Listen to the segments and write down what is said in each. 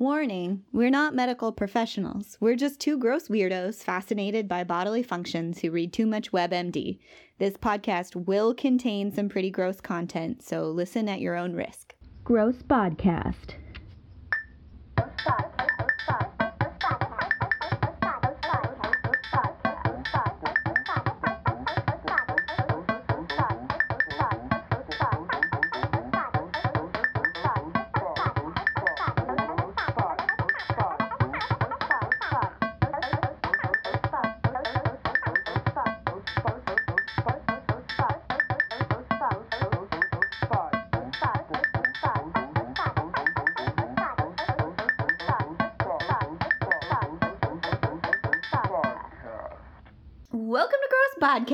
Warning, we're not medical professionals. We're just two gross weirdos fascinated by bodily functions who read too much WebMD. This podcast will contain some pretty gross content, so listen at your own risk. Gross Podcast. Welcome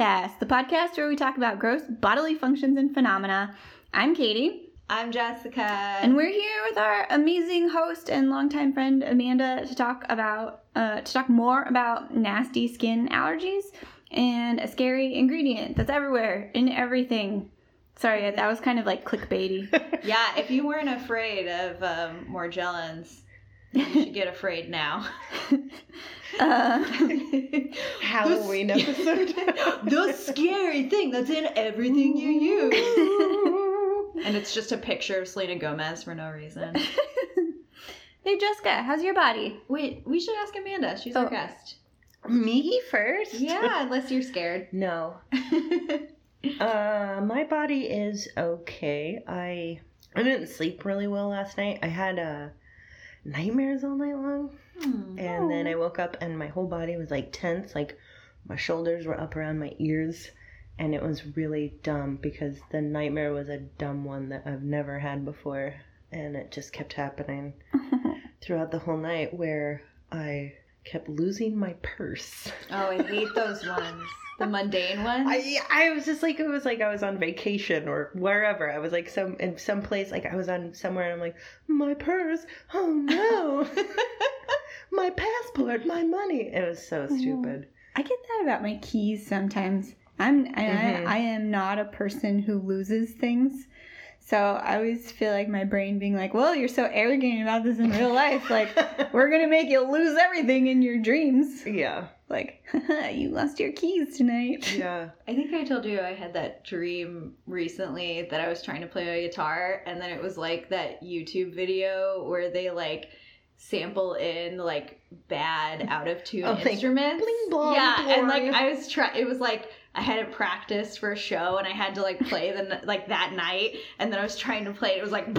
Podcast, the podcast where we talk about gross bodily functions and phenomena. I'm Katie, I'm Jessica. and we're here with our amazing host and longtime friend Amanda to talk about uh, to talk more about nasty skin allergies and a scary ingredient that's everywhere in everything. Sorry, that was kind of like clickbaity. yeah, if you weren't afraid of um, Morgellons, you should get afraid now. uh, Halloween episode. the scary thing that's in everything you use. And it's just a picture of Selena Gomez for no reason. hey Jessica, how's your body? Wait, we should ask Amanda. She's Oh. our guest. Me first? Yeah, unless you're scared. No. Uh, my body is okay. I I didn't sleep really well last night. I had uh, nightmares all night long, Hmm. and then I woke up and my whole body was like tense. Like my shoulders were up around my ears, and it was really dumb because the nightmare was a dumb one that I've never had before, and it just kept happening throughout the whole night where I kept losing my purse. Oh, I hate those ones. The mundane ones. I I was just like it was like I was on vacation or wherever. I was like some in some place like I was on somewhere and I'm like my purse. Oh no. my passport, my money. It was so stupid. I get that about my keys sometimes. I'm I, Mhm. I, I am not a person who loses things. So I always feel like my brain being like, "Well, you're so arrogant about this in real life. Like, we're gonna make you lose everything in your dreams. yeah. Like, you lost your keys tonight." Yeah. I think I told you I had that dream recently that I was trying to play my guitar, and then it was like that YouTube video where they like sample in like bad out of tune Oh, instruments. bling, blong, yeah, and like. I was trying. It was like I hadn't practiced for a show, and I had to like play the n- like that night, and then I was trying to play. it. It was like,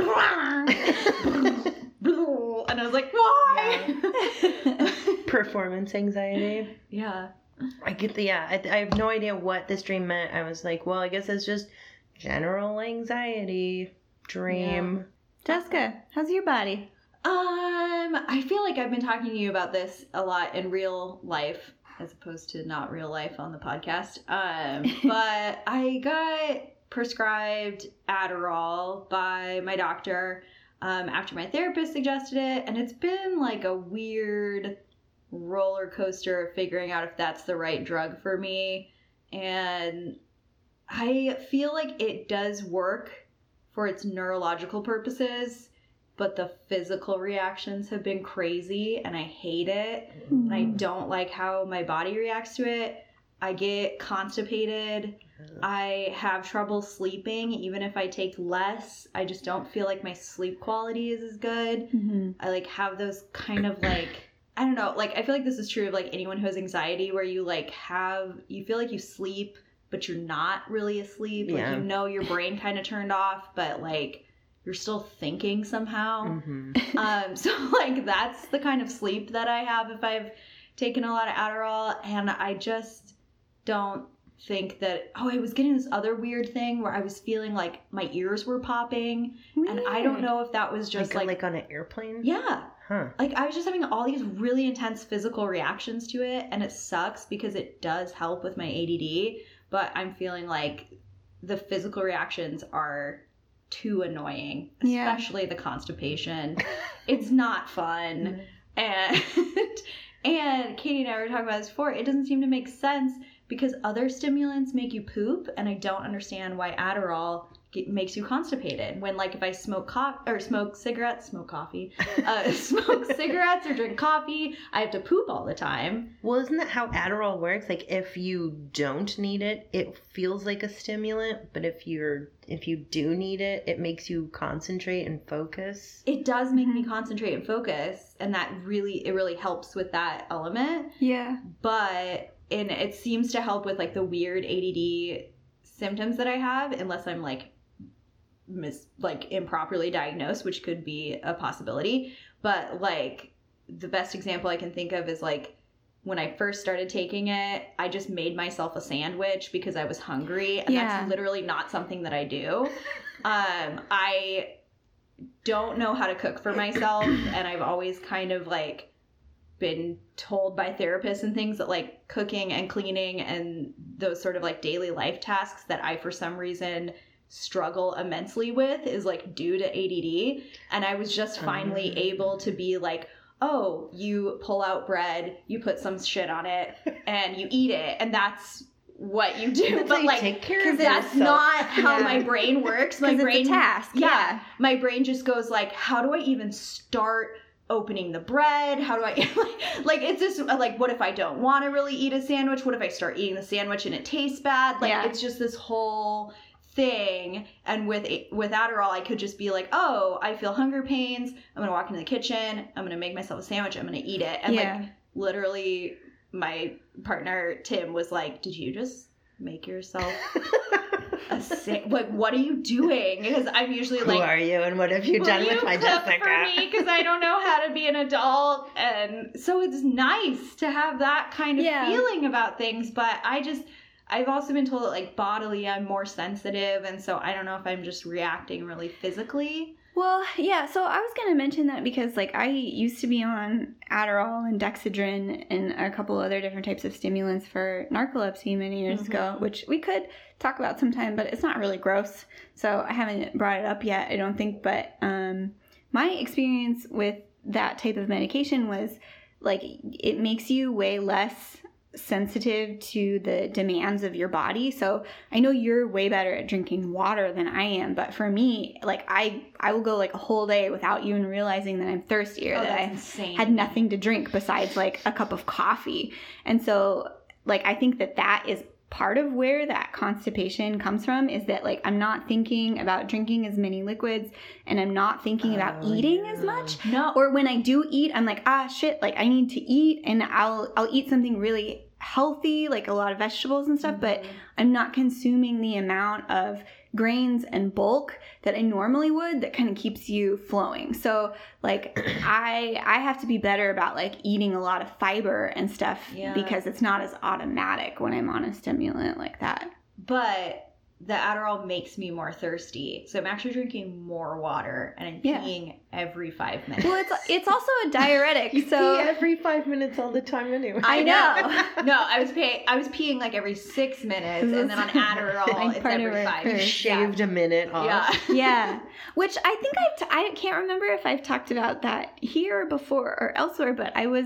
and I was like, why? Performance anxiety. yeah. I get the yeah. I, I have no idea what this dream meant. I was like, well, I guess it's just general anxiety dream. Jessica, how's your body? Um, I feel like I've been talking to you about this a lot in real life as opposed to not real life on the podcast. Um, but I got prescribed Adderall by my doctor um, after my therapist suggested it, and it's been like a weird roller coaster of figuring out if that's the right drug for me. And I feel like it does work for its neurological purposes but the physical reactions have been crazy and I hate it. And I don't like how my body reacts to it. I get constipated. I have trouble sleeping even if I take less. I just don't feel like my sleep quality is as good. Mhm. I like have those kind of like I don't know, like I feel like this is true of like anyone who has anxiety where you like have you feel like you sleep but you're not really asleep. Yeah. Like you know your brain kind of turned off, but like you're still thinking somehow. hmm Um, so like that's the kind of sleep that I have if I've taken a lot of Adderall, and I just don't think that. Oh, I was getting this other weird thing where I was feeling like my ears were popping, and I don't know if that was just like, like, like on an airplane. yeah, Huh. like I was just having all these really intense physical reactions to it, and it sucks because it does help with my ADD, but I'm feeling like the physical reactions are too annoying, Yeah. especially the constipation. it's not fun. Mm-hmm. And and Katie and I were talking about this before. It doesn't seem to make sense because other stimulants make you poop, and I don't understand why Adderall makes you constipated. When like if I smoke co- or smoke cigarettes, smoke coffee, uh, smoke cigarettes or drink coffee, I have to poop all the time. Well, isn't that how Adderall works? Like if you don't need it, it feels like a stimulant, but if you're if you do need it, it makes you concentrate and focus. It does make me Mhm. concentrate and focus, and that really it really helps with that element. Yeah. But and it seems to help with like the weird ADD symptoms that I have, unless I'm like mis like improperly diagnosed, which could be a possibility. But like the best example I can think of is like when I first started taking it, I just made myself a sandwich because I was hungry, and Yeah. that's literally not something that I do. Um, I don't know how to cook for myself, and I've always kind of like been told by therapists and things that like cooking and cleaning and those sort of like daily life tasks that I for some reason struggle immensely with is like due to ADD and I was just finally Ah. able to be like oh you pull out bread you put some shit on it and you eat it and that's what you do but like take care because of that's not how Yeah. my brain works my brain task. yeah. Yeah. my brain just goes like how do i even start opening the bread how do i like, like it's just uh, like what if i don't want to really eat a sandwich what if i start eating the sandwich and it tastes bad like Yeah. it's just this whole thing and with with adderall i could just be like oh i feel hunger pains i'm gonna walk into the kitchen i'm gonna make myself a sandwich i'm gonna eat it and yeah. like literally my partner tim was like did you just make yourself a sa- like what are you doing because i'm usually Who like Who are you and what have you done you with my Jessica? for me because I don't know how to be an adult, and so it's nice to have that kind of Yeah. feeling about things. But I just, I've also been told that like bodily, I'm more sensitive, and so I don't know if I'm just reacting really physically. Well, yeah, so I was going to mention that because like I used to be on Adderall and Dexedrine and a couple other different types of stimulants for narcolepsy many years ago, Mhm. which we could talk about sometime, but it's not really gross. So I haven't brought it up yet, I don't think, but um my experience with that type of medication was like it makes you way less sensitive to the demands of your body. So I know you're way better at drinking water than I am, but for me, like I I will go like a whole day without even realizing that I'm thirsty or oh, that I insane. had nothing to drink besides like a cup of coffee. And so like I think that that is part of where that constipation comes from is that like I'm not thinking about drinking as many liquids and I'm not thinking about Oh, eating as much No, or when I do eat, I'm like, ah, shit, like I need to eat, and I'll I'll eat something really healthy, like a lot of vegetables and stuff, but mm-hmm. I'm not consuming the amount of grains and bulk that I normally would that kind of keeps you flowing. So like I I have to be better about like eating a lot of fiber and stuff Yeah. because it's not as automatic when I'm on a stimulant like that. but the Adderall makes me more thirsty, so I'm actually drinking more water, and I'm Yeah. peeing every five minutes. Well, it's it's also a diuretic, You so pee every five minutes all the time anyway. I know. no, I was paying. I was peeing like every six minutes, and then on Adderall, it's every our five. curse. Shaved a minute off. Yeah. yeah which i think i've t- i can't remember if i've talked about that here before or elsewhere but i was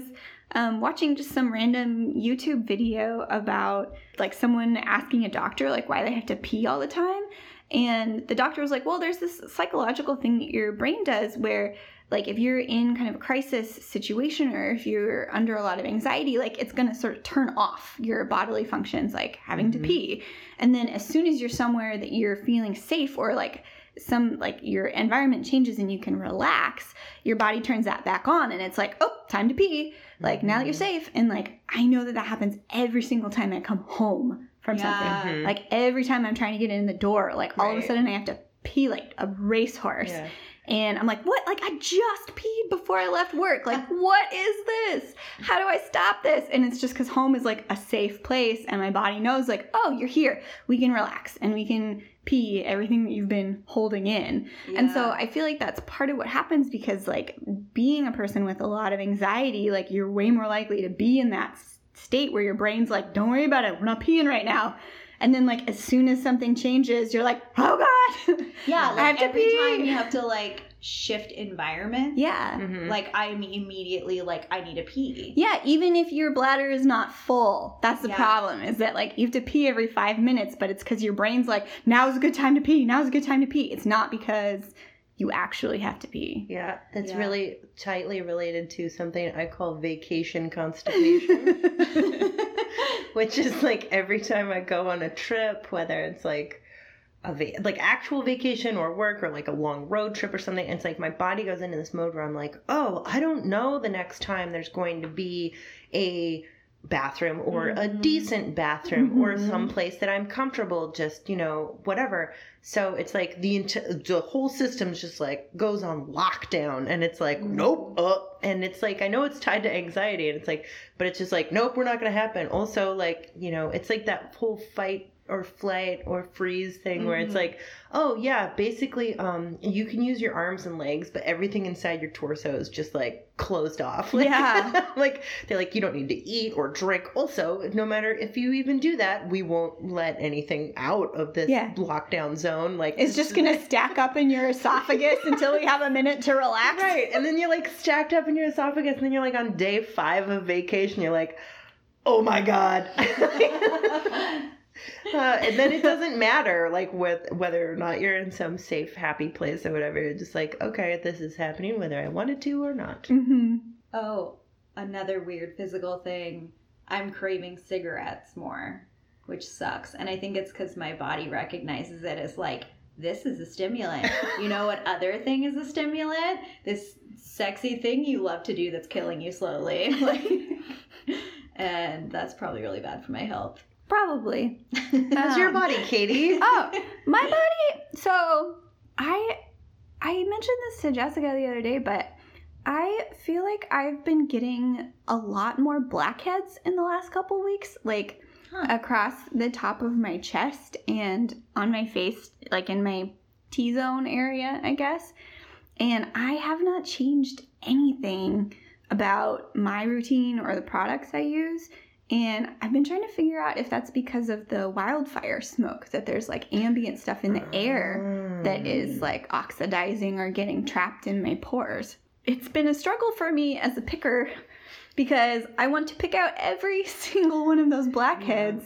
um, watching just some random youtube video about like someone asking a doctor like why they have to pee all the time. And the doctor was like well there's this psychological thing that your brain does where like if you're in kind of a crisis situation or if you're under a lot of anxiety like it's going to sort of turn off your bodily functions like having to Mhm. pee. And then as soon as you're somewhere that you're feeling safe or like some like your environment changes and you can relax your body turns that back on and it's like oh time to pee like now that you're Mhm. safe and like i know that that happens every single time i come home from something Yeah. Mhm. like every time i'm trying to get in the door like all of a sudden i have to pee like a racehorse Yeah. And I'm like, what? Like, I just peed before I left work. Like, what is this? How do I stop this? And it's just because home is like a safe place, and my body knows, like, oh, you're here. We can relax and we can pee everything that you've been holding in. And so I feel like that's part of what happens because, like, being a person with a lot of anxiety, like, you're way more likely to be in that state where your brain's like, don't worry about it. We're not peeing right now. And then, like, as soon as something changes, you're like, oh God. yeah, I like have to every pee. time you have to like shift environment. Yeah. Mhm. like I'm immediately like I need a pee. Yeah, even if your bladder is not full, that's the Yeah. problem. Is that like you have to pee every five minutes, but it's because your brain's like, now's a good time to pee. Now's a good time to pee. It's not because you actually have to pee. yeah, that's Yeah. really tightly related to something I call vacation constipation. which is like every time I go on a trip, whether it's like a va- like actual vacation or work or like a long road trip or something, it's like my body goes into this mode where I'm like, oh, I don't know the next time there's going to be a bathroom or a Mhm. decent bathroom or Mhm. some place that I'm comfortable just, you know, whatever. So it's like the the whole system's just like goes on lockdown and it's like Mhm. nope up and it's like I know it's tied to anxiety and it's like but it's just like nope we're not going to happen. Also like, you know, it's like that whole fight or flight or freeze thing where it's Mhm. like oh yeah basically um you can use your arms and legs but everything inside your torso is just like closed off like, Yeah. like they're like you don't need to eat or drink also no matter if you even do that we won't let anything out of this Yeah. lockdown zone like It's just gonna stack up in your esophagus until we have a minute to relax. right and then you're like stacked up in your esophagus and then you're like on day five of vacation you're like oh my god Uh, and then it doesn't matter like with whether or not you're in some safe happy place or whatever you're just like okay this is happening whether i wanted to or not Mm-hmm. Oh, another weird physical thing. I'm craving cigarettes more, which sucks. And I think it's because my body recognizes it as like, this is a stimulant. you know what other thing is a stimulant? This sexy thing you love to do that's killing you slowly. Like, and that's probably really bad for my health. Probably. how's your Um, body katie Oh, my body. So I I mentioned this to Jessica the other day, but I feel like I've been getting a lot more blackheads in the last couple weeks, like Huh. across the top of my chest and on my face, like in my T zone area, I guess. And I have not changed anything about my routine or the products I use. And I've been trying to figure out if that's because of the wildfire smoke, that there's like ambient stuff in the air that is ah. like oxidizing or getting trapped in my pores. It's been a struggle for me as a picker because I want to pick out every single one of those blackheads.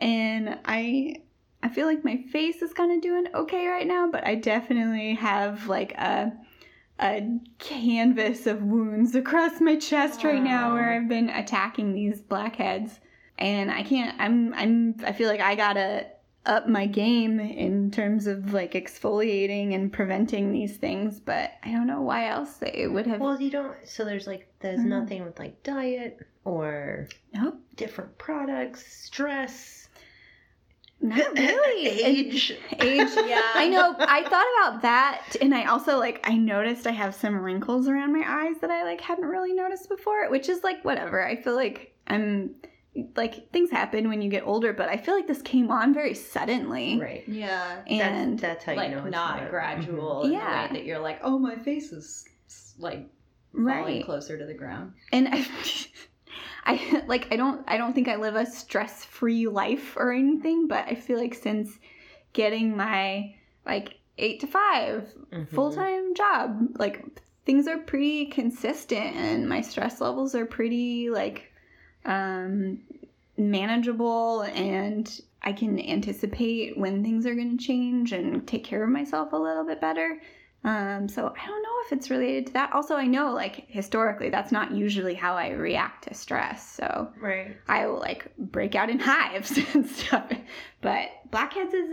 And I I feel like my face is kind of doing okay right now, but I definitely have like a a canvas of wounds across my chest right now where I've been attacking these blackheads. And I can't I'm I'm I feel like I got to up my game in terms of like exfoliating and preventing these things, but I don't know why else they would have well you don't so there's like there's Mhm. nothing with like diet or Nope. different products stress Not really. Age age. Yeah. I know. I thought about that, and I also like I noticed I have some wrinkles around my eyes that I like hadn't really noticed before, which is like whatever. I feel like I'm like things happen when you get older, but I feel like this came on very suddenly, right Yeah. and that's, that's how like you know it's not not gradual mm-hmm. in Yeah. the way that you're like, oh, my face is like falling right, closer to the ground. and I. I like I don't I don't think I live a stress-free life or anything, but I feel like since getting my like 8 to 5 Mhm. full-time job like things are pretty consistent and my stress levels are pretty like um manageable and i can anticipate when things are going to change and take care of myself a little bit better um so i don't know if it's related to that also i know like historically that's not usually how i react to stress so right I will like break out in hives and stuff. But blackheads is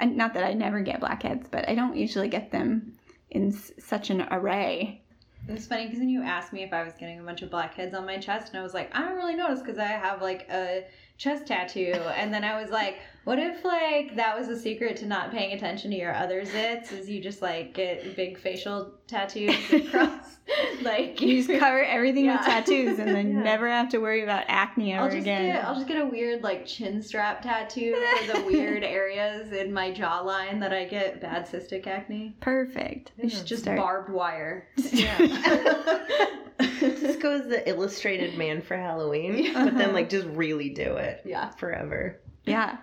a not that I never get blackheads, but I don't usually get them in s- such an array. It was funny because then you asked me if I was getting a bunch of blackheads on my chest, and I was like, I don't really notice because I have like a chest tattoo. And then I was like, what if like that was a secret to not paying attention to your other zits? Is you just like get big facial tattoos across like You just cover everything with tattoos and then Yeah. never have to worry about acne ever I'll just again. get I'll just get a weird like chin strap tattoo for the weird areas in my jawline that I get bad cystic acne. Perfect. It's Yeah. Just start. barbed wire. just go as the illustrated man for Halloween, Yeah. but then like just really do it Yeah. forever. yeah.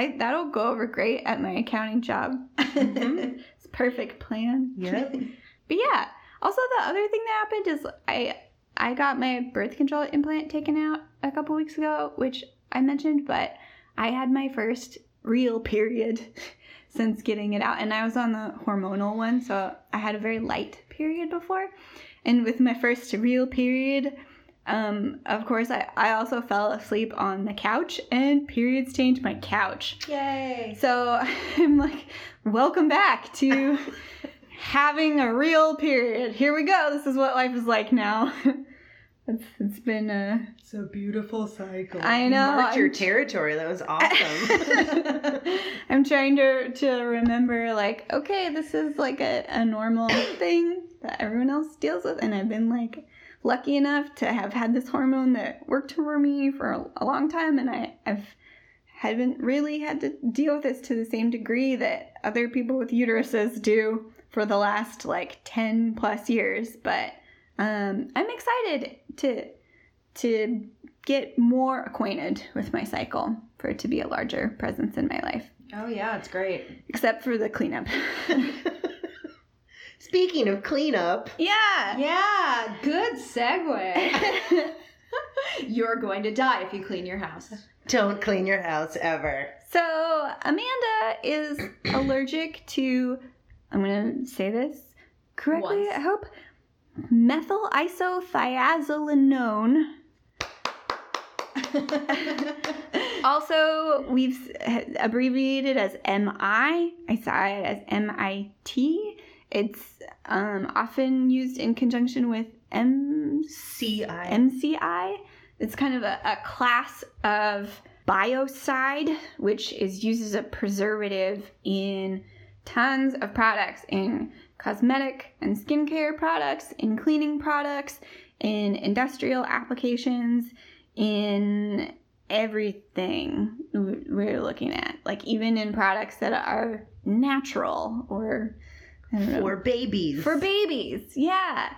I that'll go over great at my accounting job. Mhm. It's a perfect plan. Yep. but yeah. Also, the other thing that happened is I I got my birth control implant taken out a couple weeks ago, which I mentioned, but I had my first real period since getting it out, and I was on the hormonal one, so I had a very light period before. And with my first real period, um, of course, I, I also fell asleep on the couch, and period stained my couch. Yay. So I'm like, welcome back to having a real period. Here we go. This is what life is like now. it's, it's been uh It's a beautiful cycle. I You know, marked your territory. That was awesome. I'm trying to to remember like, okay, this is like a, a normal thing that everyone else deals with and I've been like lucky enough to have had this hormone that worked for me for a, long time and I, I've haven't really had to deal with this to the same degree that other people with uteruses do for the last like 10 plus years but um, i'm excited to to get more acquainted with my cycle for it to be a larger presence in my life Oh yeah, it's great. except for the cleanup Speaking of cleanup, yeah Yeah, good segue. You're going to die if you clean your house. don't clean your house ever. So Amanda is allergic to I'm gonna say this correctly, Once. I hope. Methyl isothiazolinone. Also, we've abbreviated as MI. I saw it as MIT. It's um, often used in conjunction with MCI. MCI. It's kind of a, a class of biocide, which is used as a preservative in tons of products, in cosmetic and skincare products, in cleaning products, in industrial applications, in everything we're looking at. Like even in products that are natural or I don't know, for babies. for babies. Yeah.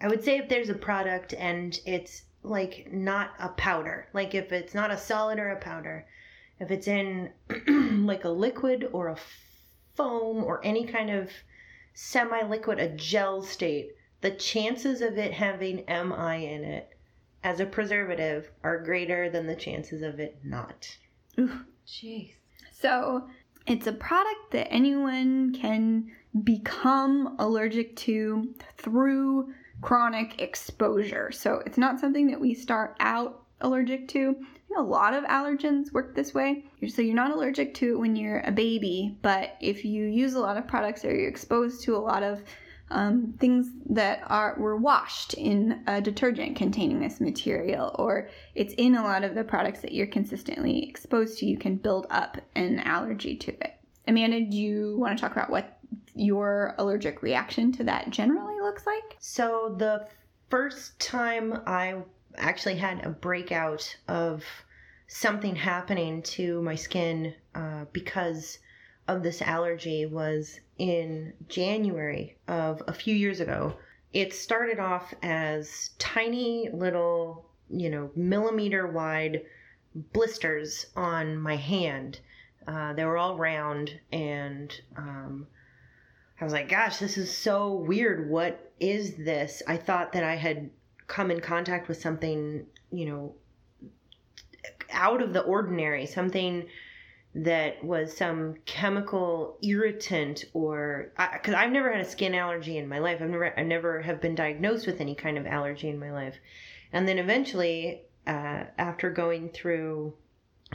I would say if there's a product and it's like not a powder, like if it's not a solid or a powder, if it's in like a liquid or a foam or any kind of semi liquid, a gel state, the chances of it having MI in it as a preservative are greater than the chances of it not. Jeez. So it's a product that anyone can become allergic to through chronic exposure. So it's not something that we start out allergic to. A lot of allergens work this way. So you're not allergic to it when you're a baby, but if you use a lot of products or you're exposed to a lot of um, things that are were washed in a detergent containing this material, or it's in a lot of the products that you're consistently exposed to, you can build up an allergy to it. Amanda, do you want to talk about what your allergic reaction to that generally looks like? So the first time I actually had a breakout of something happening to my skin uh, because of this allergy was in January of a few years ago. It started off as tiny little, you know, millimeter wide blisters on my hand. Uh, they were all round and um, I was like, gosh, this is so weird. What is this? I thought that I had come in contact with something, you know, out of the ordinary, something that was some chemical irritant or because I've never had a skin allergy in my life. I've never I never have been diagnosed with any kind of allergy in my life. And then eventually, uh, after going through,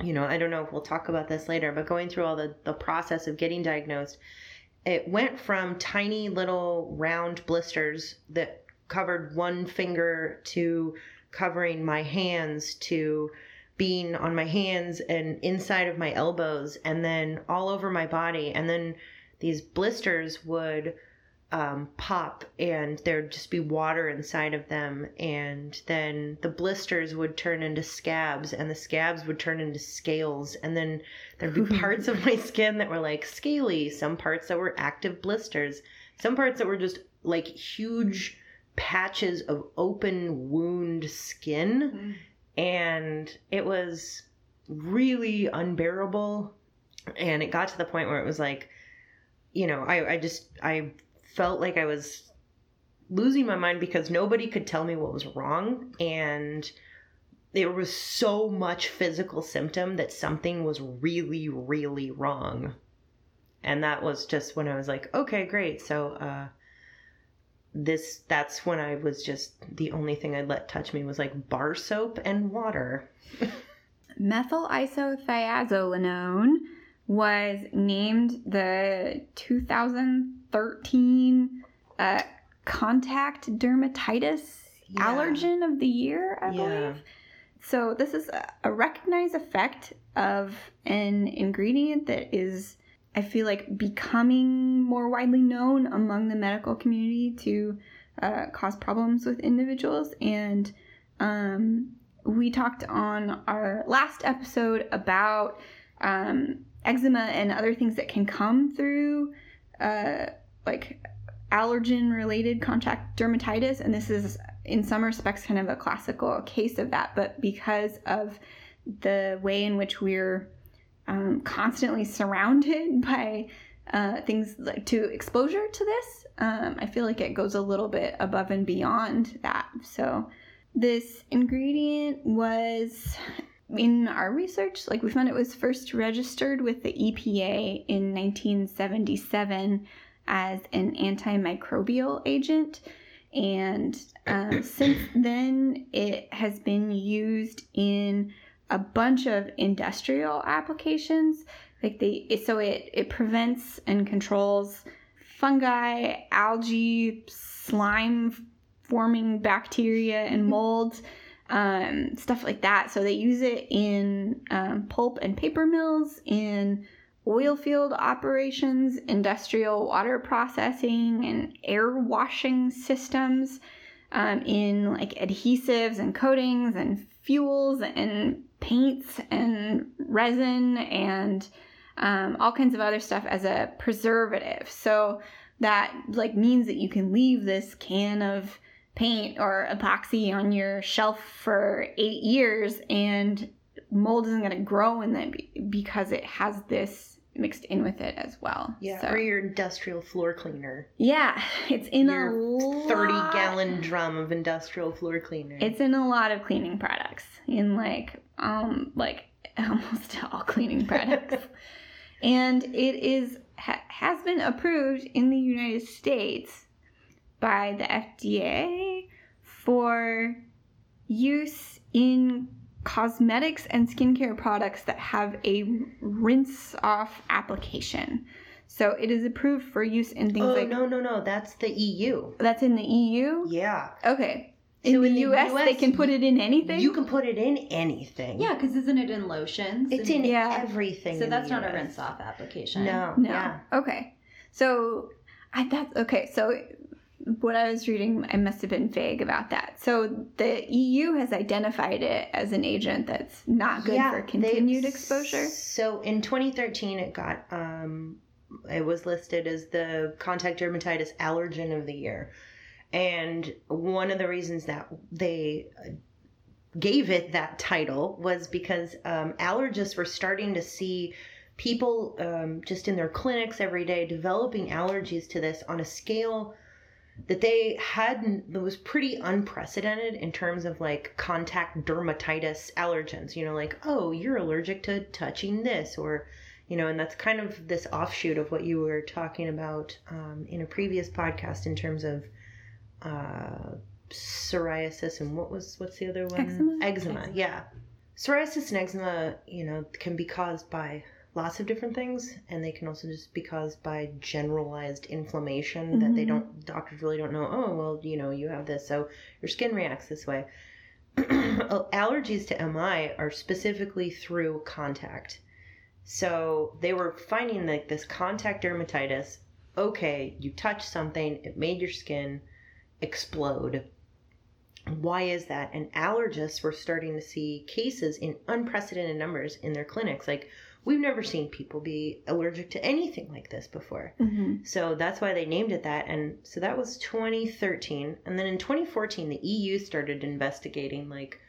you know, I don't know if we'll talk about this later, but going through all the, the process of getting diagnosed, it went from tiny little round blisters that covered one finger to covering my hands to being on my hands and inside of my elbows and then all over my body. And then these blisters would um, pop and there'd just be water inside of them. And then the blisters would turn into scabs and the scabs would turn into scales. And then there'd be parts of my skin that were like scaly some parts that were active blisters some parts that were just like huge patches of open wound skin. And it was really unbearable. And it got to the point where it was like you know i, I just i felt like i was losing my mind because nobody could tell me what was wrong. And there was so much physical symptom that something was really really wrong. And that was just when i was like okay great. So uh this that's when i was just the only thing i'd let touch me was like bar soap and water. Methyl isothiazolinone was named the 2013 uh, contact dermatitis Yeah. allergen of the year, I Yeah. believe. So this is a- a recognized effect of an ingredient that is, I feel like, becoming more widely known among the medical community to uh, cause problems with individuals. And um, we talked on our last episode about um, eczema and other things that can come through, uh, like allergen related contact dermatitis. And this is, in some respects, kind of a classical case of that. But because of the way in which we're um, constantly surrounded by uh, things like to exposure to this, um, I feel like it goes a little bit above and beyond that. So, this ingredient was in our research, like we found it was first registered with the EPA in 1977 as an antimicrobial agent. And um, since then, it has been used in a bunch of industrial applications. Like they, so it it prevents and controls fungi, algae, slime forming bacteria and molds, um, stuff like that. So they use it in um, pulp and paper mills, in oil field operations, industrial water processing, and air washing systems, um, in like adhesives and coatings and fuels and paints and resin and um, all kinds of other stuff as a preservative. So that like means that you can leave this can of paint or epoxy on your shelf for eight years and mold isn't going to grow in be- because it has this mixed in with it as well. yeah So- or your industrial floor cleaner yeah, it's in a 30 lot- gallon drum of industrial floor cleaner It's in a lot of cleaning products. In like um like almost all cleaning products. and it is ha- has been approved in the United States by the FDA for use in cosmetics and skincare products that have a rinse off application. So it is approved for use in things oh like no no no that's the eu that's in the EU. yeah Okay. In So the, in the US, they can put it in anything. you can put it in anything Yeah, because isn't it in lotions? it's in Yeah. everything So in that's the not a rinse off application. no No. yeah Okay. So I that's okay. So what I was reading, I must have been vague about that. So the EU has identified it as an agent that's not good Yeah, for continued exposure. So in 2013, it got um, it was listed as the contact dermatitis allergen of the year, and one of the reasons that they gave it that title was because um, allergists were starting to see people um, just in their clinics every day developing allergies to this on a scale that they hadn't that was pretty unprecedented in terms of like contact dermatitis allergens you know like oh you're allergic to touching this or you know and that's kind of this offshoot of what you were talking about um, in a previous podcast in terms of uh, psoriasis and what was what's the other one Eczema? eczema Eczema. yeah psoriasis and eczema you know can be caused by lots of different things and they can also just be caused by generalized inflammation that they Mhm. don't doctors really don't know oh well you know you have this so your skin reacts this way. Allergies to mi are specifically through contact. So they were finding like this contact dermatitis okay you touch something it made your skin explode. Why is that? And allergists were starting to see cases in unprecedented numbers in their clinics like we've never seen people be allergic to anything like this before. Hmm so that's why they named it that. And so that was 2013 and then in 2014 the eu started investigating like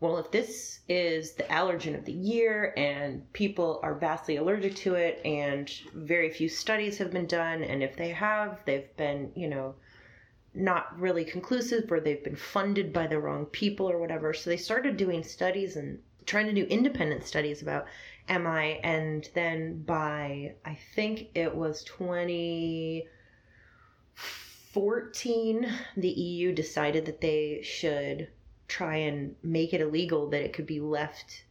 well if this is the allergen of the year and people are vastly allergic to it and very few studies have been done and if they have they've been you know not really conclusive or they've been funded by the wrong people or whatever. So they started doing studies and trying to do independent studies about MI. And then by, I think it was 2014, the EU decided that they should try and make it illegal that it could be left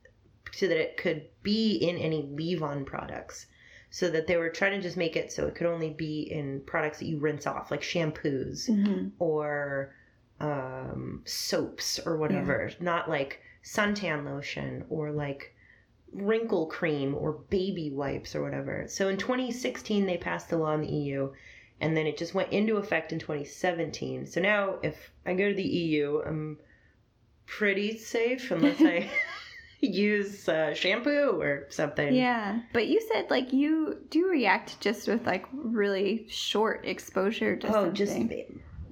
so that it could be in any leave on products so that they were trying to just make it so it could only be in products that you rinse off, like shampoos Mhm. or um, soaps or whatever, not like suntan lotion or like wrinkle cream or baby wipes or whatever. So in 2016, they passed the law in the EU, and then it just went into effect in 2017. So now, if I go to the EU, I'm pretty safe unless I use uh, shampoo or something. Yeah, but you said like you do react just with like really short exposure to oh something. just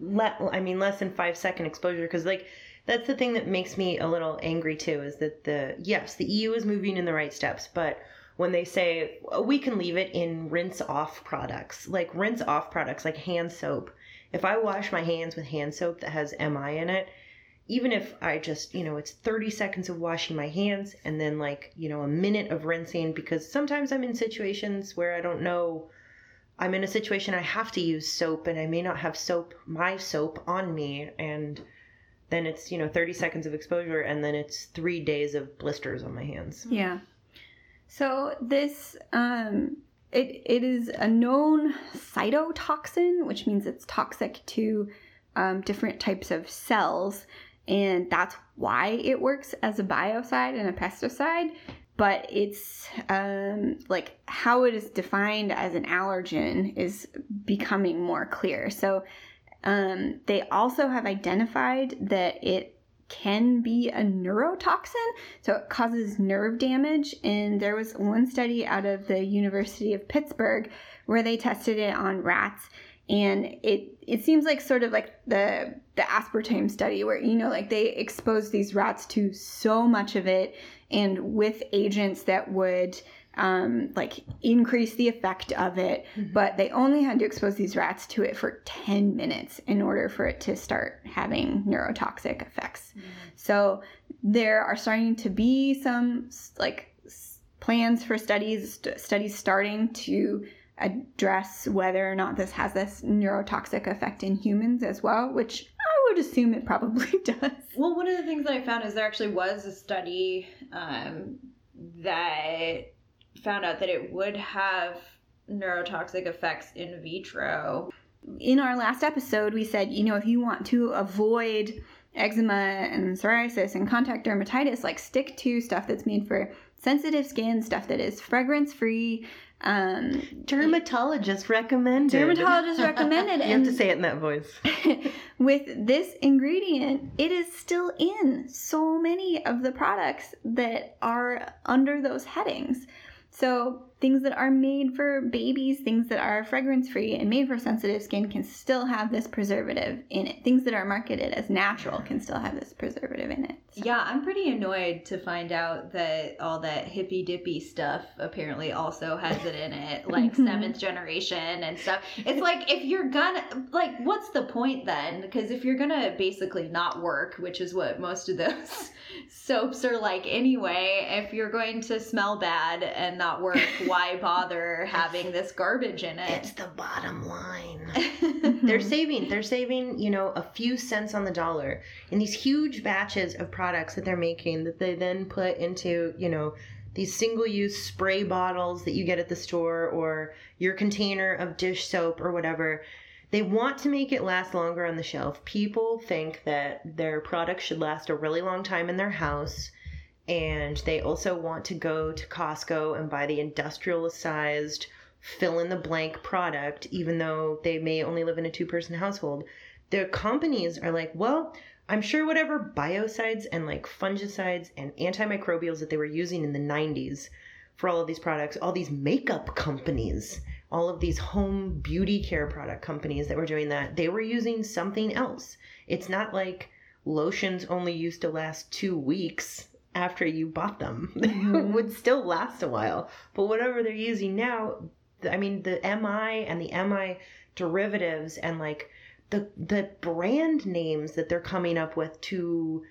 let i mean less than five second exposure because like that's the thing that makes me a little angry too is that the yes the eu is moving in the right steps but when they say "Oh, we can leave it in rinse off products like rinse off products like hand soap if i wash my hands with hand soap that has mi in it even if i just you know it's 30 seconds of washing my hands and then like you know a minute of rinsing because sometimes i'm in situations where i don't know I'm in a situation I have to use soap and I may not have soap, my soap on me. And then it's, you know, 30 seconds of exposure and then it's three days of blisters on my hands. Yeah. So this um it it is a known cytotoxin, which means it's toxic to um, different types of cells, and that's why it works as a biocide and a pesticide. But it's um, like how it is defined as an allergen is becoming more clear. So um, they also have identified that it can be a neurotoxin, so it causes nerve damage. And there was one study out of the University of Pittsburgh where they tested it on rats, and it it seems like sort of like the the aspartame study where you know like they exposed these rats to so much of it and with agents that would um, like increase the effect of it, but they only had to expose these rats to it for 10 minutes in order for it to start having neurotoxic effects. So there are starting to be some like plans for studies, st- studies starting to address whether or not this has this neurotoxic effect in humans as well, which I would assume it probably does. Well, one of the things that I found is there actually was a study um, that found out that it would have neurotoxic effects in vitro. in our last episode, we said, you know, if you want to avoid eczema and psoriasis and contact dermatitis, like stick to stuff that's made for sensitive skin, stuff that is fragrance free. Um, Dermatologist recommended. Dermatologist recommended, you have to say it in that voice. with this ingredient, it is still in so many of the products that are under those headings. So, things that are made for babies, things that are fragrance free and made for sensitive skin can still have this preservative in it. Things that are marketed as natural can still have this preservative in it. So- Yeah, I'm pretty annoyed to find out that all that hippy dippy stuff apparently also has it in it, like Mhm. seventh generation and stuff. It's like if you're gonna like, what's the point then? Because if you're gonna basically not work, which is what most of those soaps are like anyway, if you're going to smell bad and not work, why bother having this garbage in it? It's the bottom line. They're saving, they're saving, you know, a few cents on the dollar in these huge batches of products that they're making that they then put into, you know, these single use spray bottles that you get at the store or your container of dish soap or whatever. They want to make it last longer on the shelf. People think that their product should last a really long time in their house. And they also want to go to Costco and buy the industrial sized fill in the blank product, even though they may only live in a two person household. The companies are like, well, I'm sure whatever biocides and like fungicides and antimicrobials that they were using in the 90s for all of these products, all these makeup companies, all of these home beauty care product companies that were doing that, they were using something else. It's not like lotions only used to last two weeks after you bought them. Mhm. would still last a while. But whatever they're using now, I mean, the MI and the MI derivatives and like the the brand names that they're coming up with to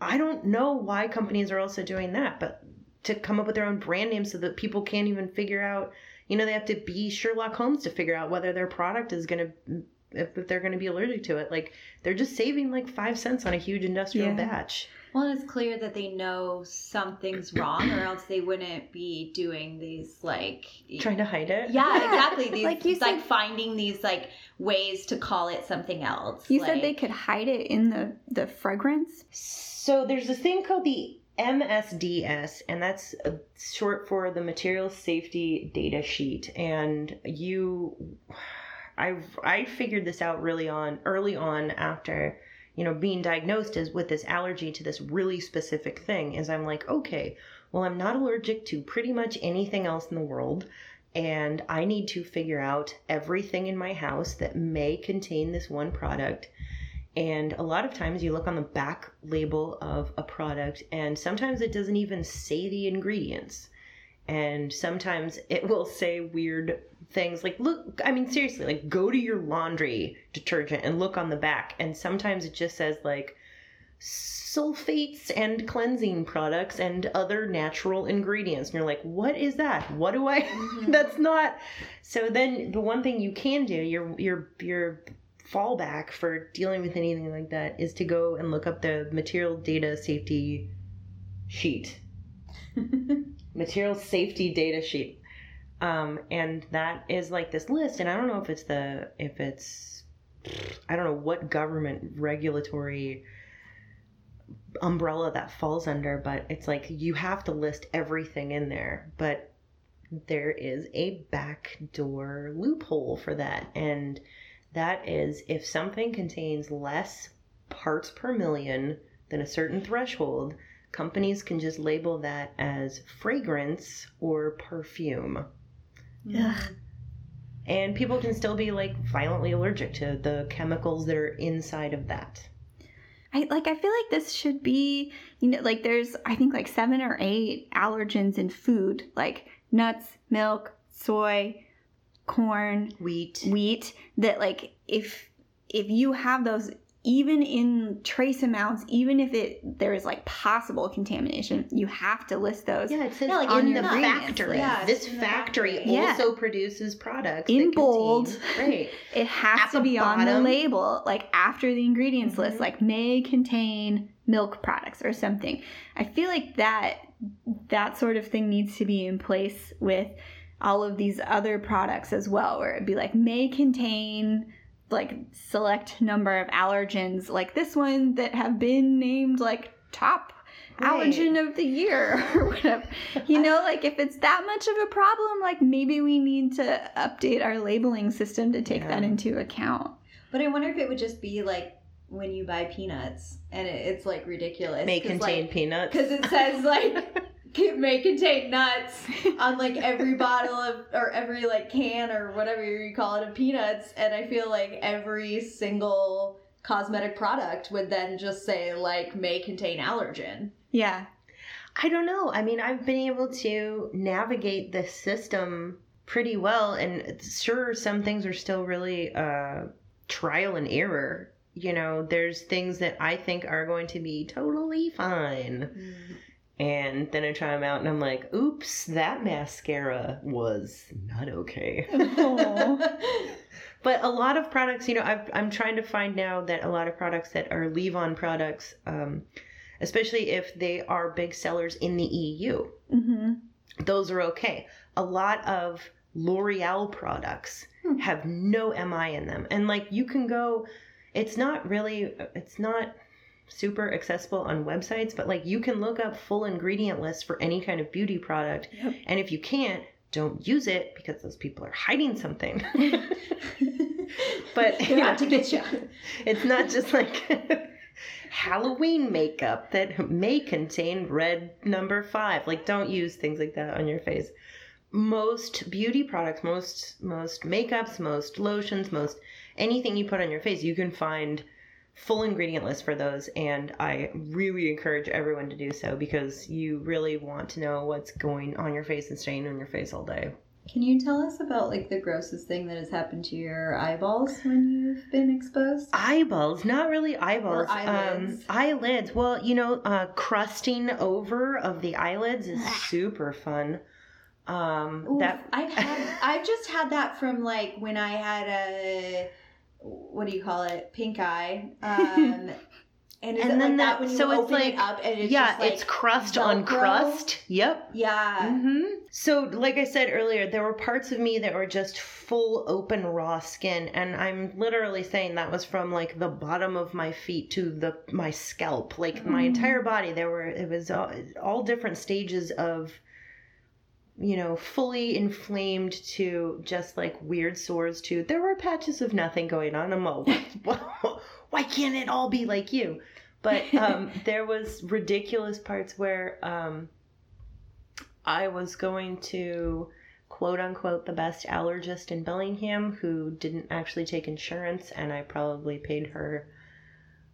I don't know why companies are also doing that, but to come up with their own brand names so that people can't even figure out, you know, they have to be Sherlock Holmes to figure out whether their product is going to if, if they're going to be allergic to it. Like they're just saving like 5 cents on a huge industrial Yeah. batch. Well, it's clear that they know something's wrong, or else they wouldn't be doing these like. Trying to hide it. Yeah, Yeah, exactly. These like you like finding these like ways to call it something else. You said they could hide it in the the fragrance. So there's this thing called the MSDS, and that's uh, short for the Material Safety Data Sheet. And you, I I figured this out really on early on after you know being diagnosed as with this allergy to this really specific thing. Is I'm like, okay, well I'm not allergic to pretty much anything else in the world. And I need to figure out everything in my house that may contain this one product and a lot of times you look on the back label of a product, and sometimes it doesn't even say the ingredients. And sometimes it will say weird things like, look, I mean, seriously, like go to your laundry detergent and look on the back. And sometimes it just says, like, sulfates and cleansing products and other natural ingredients. And you're like, what is that? What do I? Mm-hmm. That's not. So then the one thing you can do, your your your fallback for dealing with anything like that is to go and look up the material data safety sheet. material safety data sheet. Um, and that is like this list, and I don't know if it's the if it's I don't know what government regulatory umbrella that falls under, but it's like you have to list everything in there. But there is a backdoor loophole for that, and that is if something contains less parts per million than a certain threshold, companies can just label that as fragrance or perfume. Mm. And people can still be like violently allergic to the chemicals that are inside of that. I like I feel like this should be, you know, like there's I think like 7 or 8 allergens in food, like nuts, milk, soy, corn, Wheat. wheat that like if if you have those even in trace amounts, even if it there is like possible contamination, you have to list those Yeah, it says Yeah, like on in your the ingredients factory. list. Yeah, this the factory factory. Yeah. also produces products In that contain- bold. Right. It has At to the be on the label, like after the ingredients list, Mhm. like may contain milk products or something. I feel like that that sort of thing needs to be in place with all of these other products as well, where it'd be like may contain like select number of allergens, like this one that have been named like top Right. allergen of the year or whatever. You know, like if it's that much of a problem, like maybe we need to update our labeling system to take Yeah. that into account. But I wonder if it would just be like when you buy peanuts and it, it's like ridiculous. May 'cause, contain like, peanuts. because it says like it may contain nuts on like every bottle of or every like can or whatever you call it of peanuts and i feel like every single cosmetic product would then just say like may contain allergen Yeah. I don't know. I mean, I've been able to navigate this system pretty well, and sure, some things are still really uh, trial and error. You know, there's things that I think are going to be totally fine. And then I try them out and I'm like, oops, that mascara was not okay. But a lot of products, you know, I've, I'm trying to find now that a lot of products that are leave on products, um, especially if they are big sellers in the EU, hmm those are okay. A lot of L'Oreal products Hmm. have no MI in them. And like you can go, it's not really, it's not super accessible on websites, but like you can look up full ingredient lists for any kind of beauty product. Yep. And if you can't, don't use it because those people are hiding something. but They're out to get ya. it's not just like Halloween makeup that may contain red number five. Like, don't use things like that on your face. Most beauty products, most most makeups, most lotions, most anything you put on your face, you can find full ingredient list for those and I really encourage everyone to do so because you really want to know what's going on your face and staying on your face all day. Can you tell us about like the grossest thing that has happened to your eyeballs when you've been exposed? Eyeballs, not really eyeballs. Or eyelids. Um, eyelids. Well, you know, uh, crusting over of the eyelids is super fun. Um, that I've had I've just had that from like when I had a what do you call it pink eye um and And it then like that when you so it's open it like- up and it's yeah, just like it's crust on crust. Yep. yeah hmm So, like I said earlier, there were parts of me that were just full open raw skin, and I'm literally saying that was from like the bottom of my feet to the my scalp, like my Mm. entire body. There were it was all, all different stages of, you know, fully inflamed to just like weird sores. To there were patches of nothing going on. I'm all, why can't it all be like you? But um, there was ridiculous parts where. Um, I was going to quote unquote the best allergist in Bellingham who didn't actually take insurance, and I probably paid her.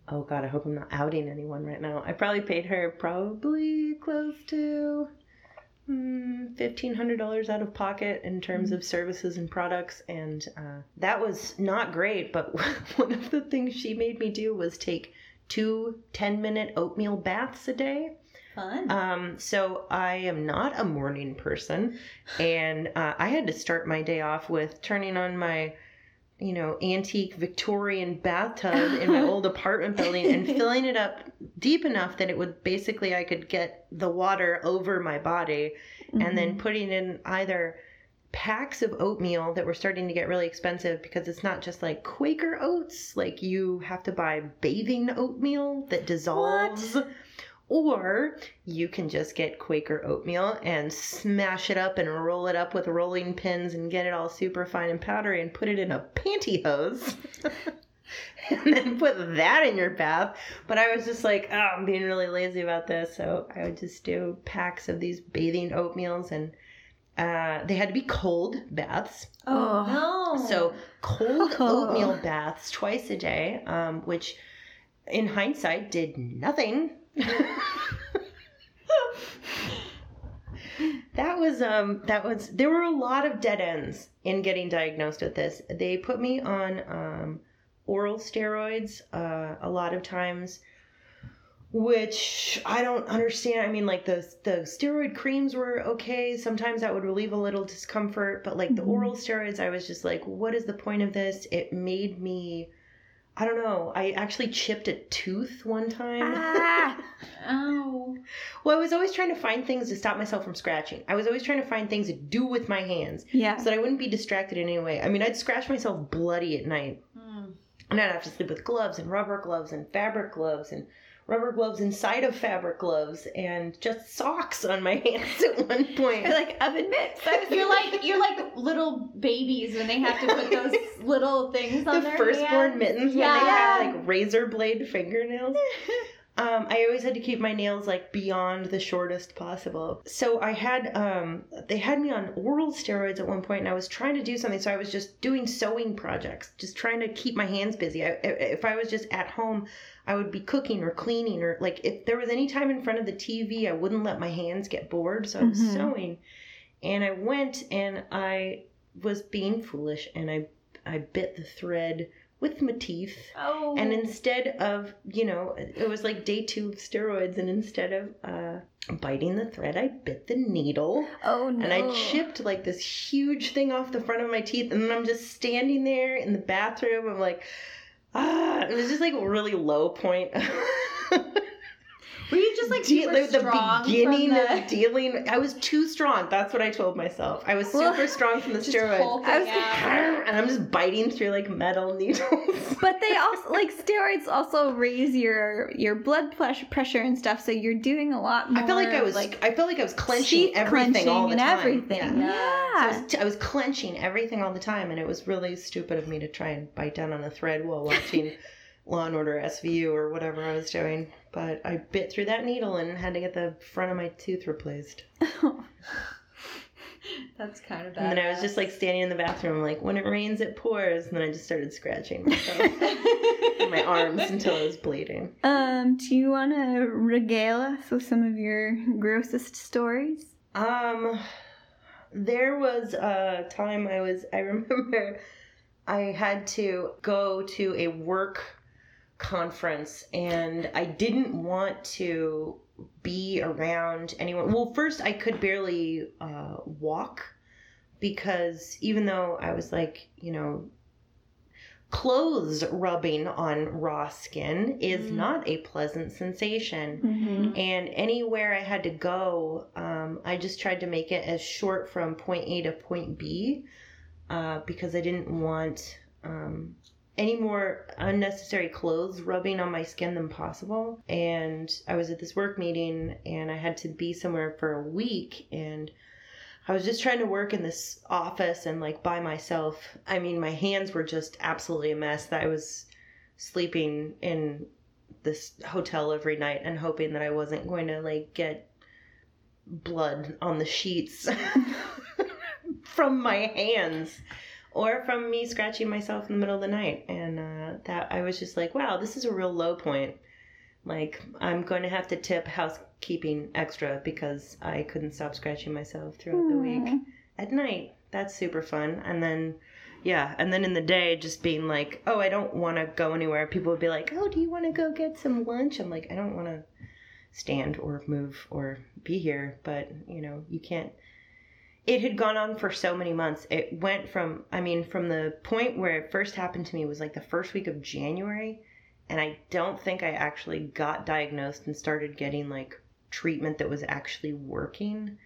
Oh God, I hope I'm not outing anyone right now. I probably paid her probably close to mm, fifteen hundred dollars out of pocket in terms of services and products, and uh, that was not great. But one of the things she made me do was take two 10 minute oatmeal baths a day. fun Um, so I am not a morning person, and uh, I had to start my day off with turning on my, you know, antique Victorian bathtub in my old apartment building and filling it up deep enough that it would basically I could get the water over my body, and then mm-hmm. putting in either packs of oatmeal that were starting to get really expensive because it's not just like Quaker oats, like you have to buy bathing oatmeal that dissolves. Or you can just get Quaker oatmeal and smash it up and roll it up with rolling pins and get it all super fine and powdery and put it in a pantyhose. and then put that in your bath. But I was just like, oh, I'm being really lazy about this. So I would just do packs of these bathing oatmeals and uh, they had to be cold baths. oh no So cold Oh. oatmeal baths twice a day, um, which in hindsight did nothing. That was um that was there were a lot of dead ends in getting diagnosed with this. They put me on um, oral steroids uh, a lot of times which I don't understand. I mean, like the the steroid creams were okay. Sometimes that would relieve a little discomfort, but like the Mhm. oral steroids, I was just like, what is the point of this? It made me, I don't know. I actually chipped a tooth one time. Ah, oh Well, I was always trying to find things to stop myself from scratching. I was always trying to find things to do with my hands yeah. so that I wouldn't be distracted in any way. I mean, I'd scratch myself bloody at night Hmm. and I'd have to sleep with gloves and rubber gloves and fabric gloves and rubber gloves inside of fabric gloves and just socks on my hands at one point. Or like oven mitts. I you're like you're like little babies when they have to put those little things on the their firstborn hands. mittens yeah. when they have like razor blade fingernails. Um, I always had to keep my nails like beyond the shortest possible. So I had um, they had me on oral steroids at one point, and I was trying to do something. So I was just doing sewing projects, just trying to keep my hands busy. I, if I was just at home, I would be cooking or cleaning, or like if there was any time in front of the TV, I wouldn't let my hands get bored. So I was Mhm. sewing, and I went and I was being foolish, and I I bit the thread with my teeth. Oh. And instead of, you know, it was like day two of steroids, and instead of uh, biting the thread, I bit the needle. oh no. And I chipped like this huge thing off the front of my teeth. And then I'm just standing there in the bathroom. I'm like, ah, it was just like a really low point. Just like De- like, the beginning the... of dealing. I was too strong. That's what I told myself. I was super strong from the steroids. I was- out. And I'm just biting through like metal needles. But they also like steroids also raise your your blood pressure and stuff, so you're doing a lot more. I felt like I was like I felt like I was clenching everything clenching all the and time. everything. Yeah. Yeah. So I, was, I was clenching everything all the time, and it was really stupid of me to try and bite down on a thread while watching Law and Order SVU or whatever I was doing. But I bit through that needle and had to get the front of my tooth replaced. That's kind of bad. And then I was just like standing in the bathroom, like when it rains, it pours. And then I just started scratching myself my arms until I was bleeding. um, do you want to regale us with some of your grossest stories? Um, there was a time I was I remember I had to go to a work conference and I didn't want to be around anyone. Well, first I could barely uh, walk because even though I was like, you know, clothes rubbing on raw skin is Mm. not a pleasant sensation. Mm-hmm. And anywhere I had to go, um, I just tried to make it as short from point A to point B uh, because I didn't want um, any more unnecessary clothes rubbing on my skin than possible. And I was at this work meeting and I had to be somewhere for a week and I was just trying to work in this office and like by myself. I mean, my hands were just absolutely a mess. That I was sleeping in this hotel every night and hoping that I wasn't going to like get blood on the sheets from my hands or from me scratching myself in the middle of the night. And uh, that I was just like, wow, this is a real low point. Like, I'm going to have to tip housekeeping extra because I couldn't stop scratching myself throughout the week at night. That's super fun. And then, yeah, and then in the day, just being like, oh, I don't want to go anywhere. People would be like, oh, do you want to go get some lunch? I'm like, I don't want to stand or move or be here. But, you know, you can't. It had gone on for so many months. It went from, I mean, from the point where it first happened to me was like the first week of January. And I don't think I actually got diagnosed and started getting like treatment that was actually working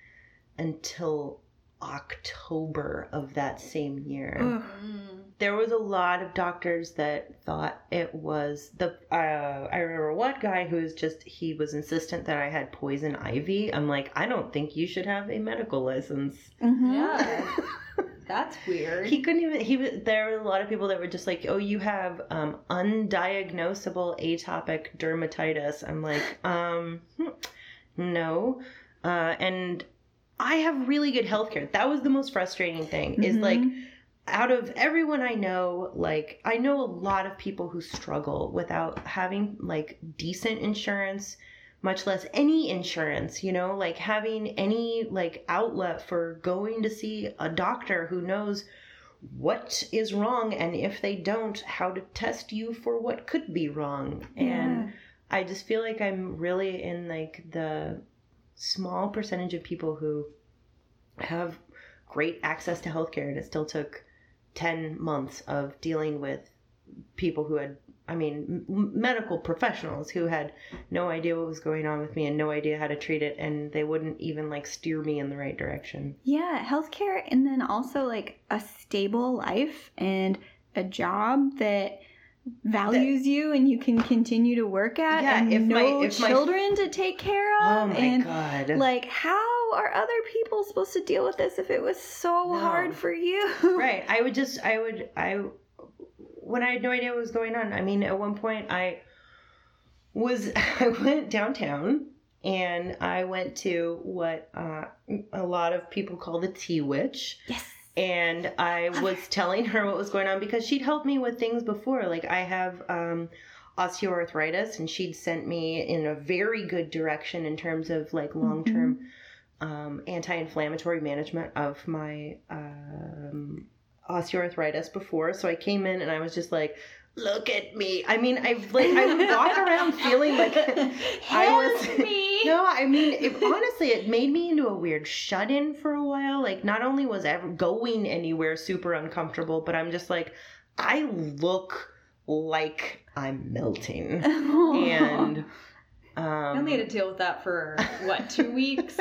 until October of that same year. Ugh. There was a lot of doctors that thought it was the. Uh, I remember one guy who was just he was insistent that I had poison ivy. I'm like, I don't think you should have a medical license. Mhm. Yeah. That's weird. He couldn't even. He was. There were a lot of people that were just like, "Oh, you have um, undiagnosable atopic dermatitis." I'm like, um, hmm, no, uh, and I have really good healthcare. That was the most frustrating thing. Is mm-hmm. like, out of everyone I know, like I know a lot of people who struggle without having like decent insurance, much less any insurance, you know, like having any like outlet for going to see a doctor who knows what is wrong and if they don't, how to test you for what could be wrong. And I just feel like I'm really in like the small percentage of people who have great access to healthcare and it still took 10 months of dealing with people who had I mean m- medical professionals who had no idea what was going on with me and no idea how to treat it and they wouldn't even like steer me in the right direction. Yeah, healthcare and then also like a stable life and a job that values you and you can continue to work at Yeah, and if my- no if my- children to take care Oh of my and god. like how are other people supposed to deal with this if it was so No. hard for you? right i would just i would i when i had no idea what was going on i mean at one point i was i went downtown and i went to what uh, a lot of people call the tea witch Yes. And i was telling her what was going on because she'd helped me with things before like i have um osteoarthritis and she'd sent me in a very good direction in terms of like long-term um, anti-inflammatory management of my um, osteoarthritis before. So I came in and I was just like, "Look at me!" I mean, I've like I would walk around feeling like I was. Me. No, I mean, it, honestly, it made me into a weird shut-in for a while. Like, not only was ever going anywhere super uncomfortable, but I'm just like, I look like I'm melting, and. Um I only had to deal with that for what two weeks.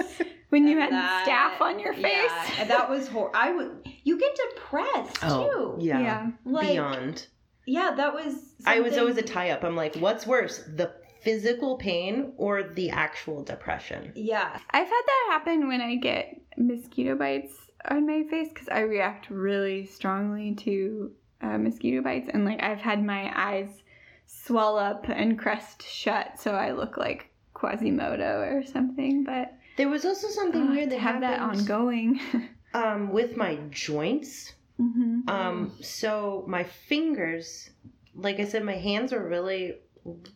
when you And had that- staph on your face. Yeah, and that was hor- I would. You get depressed oh, too. yeah, yeah. Like, beyond. Yeah, that was. I was always a tie up. I'm like, what's worse, the physical pain or the actual depression? Yeah. I've had that happen when I get mosquito bites on my face because I react really strongly to uh, mosquito bites, and like I've had my eyes swell up and crest shut, so I look like Quasimodo or something. But There was also something uh, weird that have that ongoing. um, with my joints. hmm Um, so my fingers, like I said, my hands are really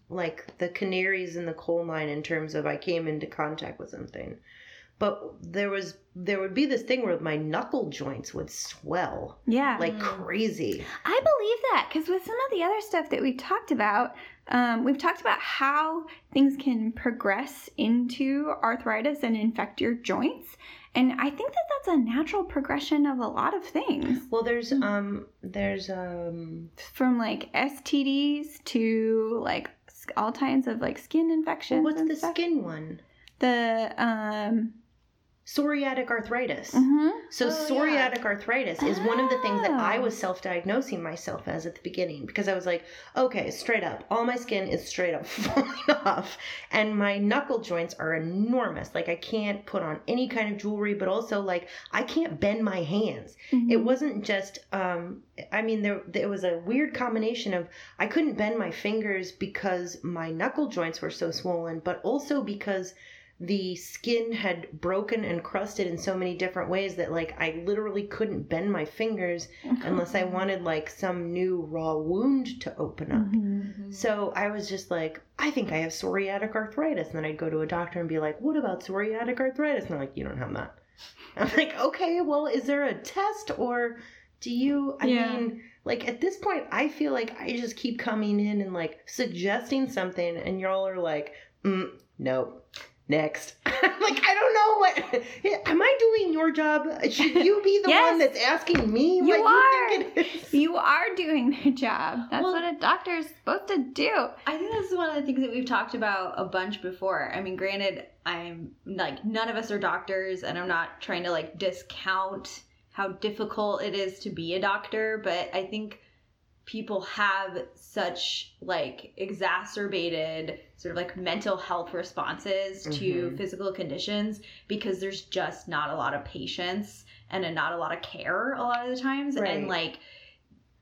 like the canaries in the coal mine in terms of I came into contact with something. but there was there would be this thing where my knuckle joints would swell Yeah. like crazy. I believe that because with some of the other stuff that we've talked about, um, we've talked about how things can progress into arthritis and infect your joints. And I think that that's a natural progression of a lot of things Well, there's um there's um from like STDs to like all kinds of like skin well, infections. what's and the stuff. skin one? The, um, Psoriatic arthritis. mhm. So Oh, psoriatic arthritis is one of the things that I Oh. was self-diagnosing myself as at the beginning because I was like, okay, straight up, all my skin is straight up falling off and my knuckle joints are enormous. Like I can't put on any kind of jewelry, but also like I can't bend my hands. Mhm. It wasn't just um I mean there there was a weird combination of I couldn't bend my fingers because my knuckle joints were so swollen, but also because the skin had broken and crusted in so many different ways that like I literally couldn't bend my fingers unless I wanted like some new raw wound to open up. Mhm. So I was just like, I think I have psoriatic arthritis. And then I'd go to a doctor and be like, what about psoriatic arthritis? And they're like, you don't have that. I'm like, okay, well, is there a test or do you? I Yeah. mean, like at this point, I feel like I just keep coming in and like suggesting something, and y'all are like, mm, no. Next. Like, I don't know what. Am I doing your job? Should you be the Yes. one that's asking me You what are. you think it is? You are doing their job. That's Well- what a doctor is supposed to do. I think this is one of the things that we've talked about a bunch before. I mean, granted, I'm like none of us are doctors, and I'm not trying to like discount how difficult it is to be a doctor, but I think people have such like exacerbated sort of like mental health responses to Mhm. physical conditions because there's just not a lot of patience and a, not a lot of care a lot of the times Right. and like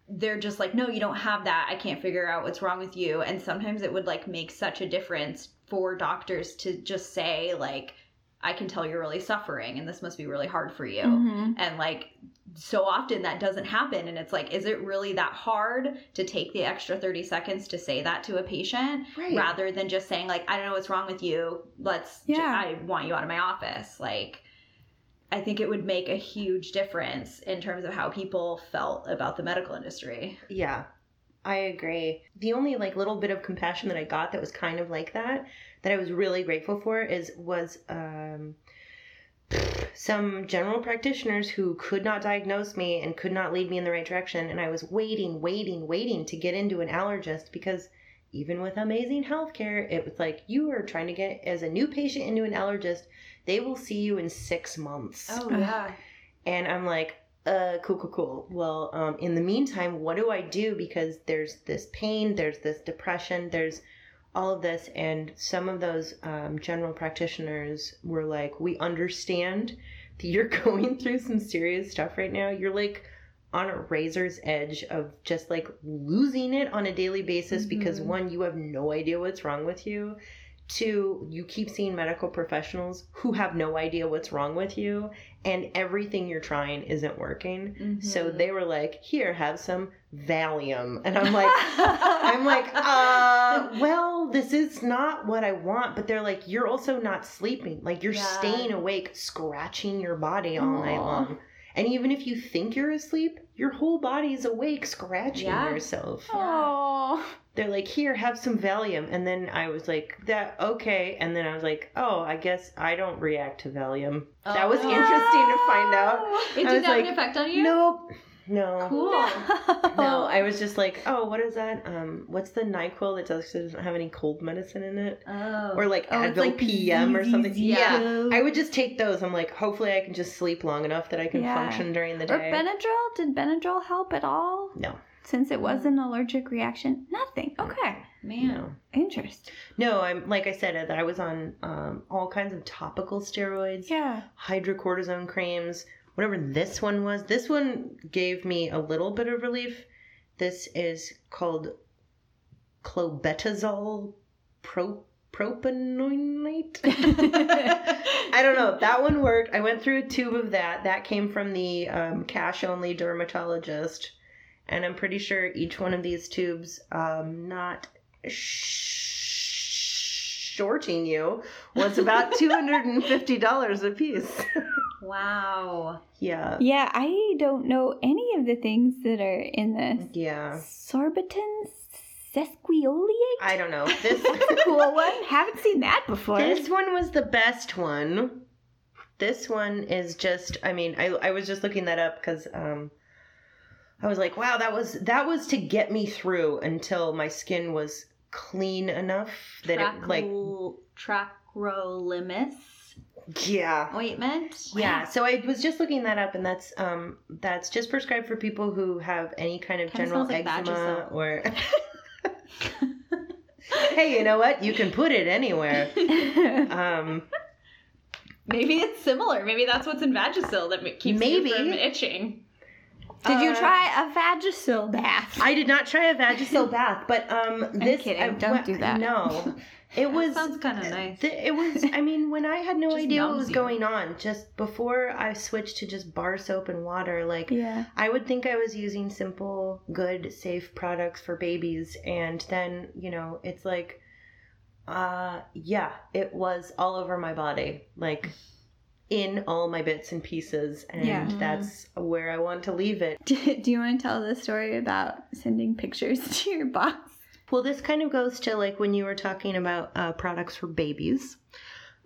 they're just like no you don't have that i can't figure out what's wrong with you and sometimes it would like make such a difference for doctors to just say like i can tell you're really suffering and this must be really hard for you Mhm. and like so often that doesn't happen and it's like is it really that hard to take the extra 30 seconds to say that to a patient Right. rather than just saying like i don't know what's wrong with you let's Yeah. i want you out of my office like i think it would make a huge difference in terms of how people felt about the medical industry Yeah, I agree. The only like little bit of compassion that I got that was kind of like that that I was really grateful for is was um some general practitioners who could not diagnose me and could not lead me in the right direction and I was waiting, waiting, waiting to get into an allergist because even with amazing healthcare, it was like you are trying to get as a new patient into an allergist, they will see you in 6 months. Oh, yeah. And I'm like, uh, cool, cool, cool. Well, um, in the meantime, what do I do? Because there's this pain, there's this depression, there's all of this. And some of those um, general practitioners were like, we understand that you're going through some serious stuff right now. You're like on a razor's edge of just like losing it on a daily basis because Mhm. one, you have no idea what's wrong with you. Two, you keep seeing medical professionals who have no idea what's wrong with you, and everything you're trying isn't working. So Mhm. they were like, "Here, have some Valium," and I'm like, "I'm like, uh, well, this is not what I want." But they're like, "You're also not sleeping. Like you're Yeah. staying awake, scratching your body all night long." And even if you think you're asleep, your whole body is awake, scratching Yeah. yourself. Oh. They're like, here, have some Valium. And then I was like, that, okay. And then I was like, oh, I guess I don't react to Valium. that Oh, was no. interesting to find out. it I did have like, an effect on you Nope. No. cool No, I was just like, oh, what is that? Um, what's the Nyquil that does, doesn't have any cold medicine in it? oh Or like Oh, Advil like PM or something? ZZZ. Yeah. I would just take those. I'm like, hopefully I can just sleep long enough that I can Yeah. function during the day. Or. Benadryl? Did Benadryl help at all? no. Since it was an allergic reaction? Nothing. Okay. man No. Interest. No, I'm like I said, I was on um, all kinds of topical steroids. Yeah. hydrocortisone creams, whatever this one was. This one gave me a little bit of relief. This is called clobetasol pro propionate. I don't know. That one worked. I went through a tube of that. That came from the um, cash only dermatologist. And I'm pretty sure each one of these tubes, um, not shorting you was about $250 a piece. Wow. yeah. Yeah, I don't know any of the things that are in this. Yeah. Sorbitan sesquioleate? I don't know. This That's a cool one. Haven't seen that before. This one was the best one. This one is just I mean, I I was just looking that up cuz um I was like, wow, that was that was to get me through until my skin was clean enough that it like Tacrolimus yeah. ointment. Yeah, so I was just looking that up, and that's um that's just prescribed for people who have any kind of Kinda general like eczema or. hey, you know what? You can put it anywhere. Um, Maybe it's similar. Maybe that's what's in Vagisil that keeps Maybe. you from itching. Did you uh, try a Vagisil bath? I did not try a Vagisil bath, but um, this I'm kidding. I- Don't wha- do that. No, it was. sounds kind of nice. th- it was. I mean, when I had no idea what was you. going on, just before I switched to just bar soap and water, like Yeah. I would think I was using simple, good, safe products for babies, and then you know, it's like, uh, yeah, it was all over my body, like in all my bits and pieces, and Yeah. that's where I want to leave it. Do, do you want to tell the story about sending pictures to your boss? Well, this kind of goes to like when you were talking about uh, products for babies,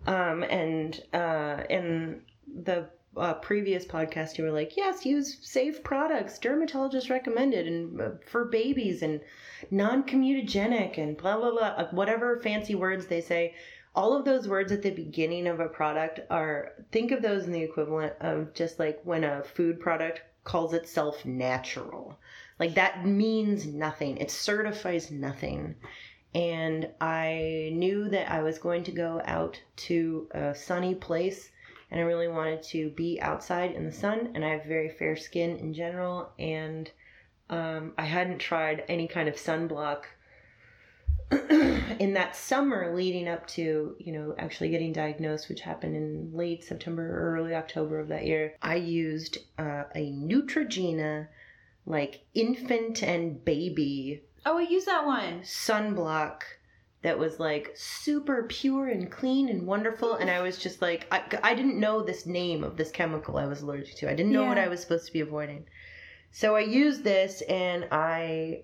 um, and uh, in the uh, previous podcast, you were like, "Yes, use safe products, dermatologist recommended, and uh, for babies, and non-comedogenic, and blah blah blah, uh, whatever fancy words they say." All of those words at the beginning of a product are think of those in the equivalent of just like when a food product calls itself natural. Like that means nothing. It certifies nothing. And I knew that I was going to go out to a sunny place and I really wanted to be outside in the sun and I have very fair skin in general and um, I hadn't tried any kind of sunblock in that summer leading up to you know actually getting diagnosed which happened in late september or early october of that year i used uh, a neutrogena like infant and baby Oh, I use that one. sunblock that was like super pure and clean and wonderful and i was just like i, I didn't know this name of this chemical i was allergic to. I didn't know what i was supposed to be avoiding. So i used this and i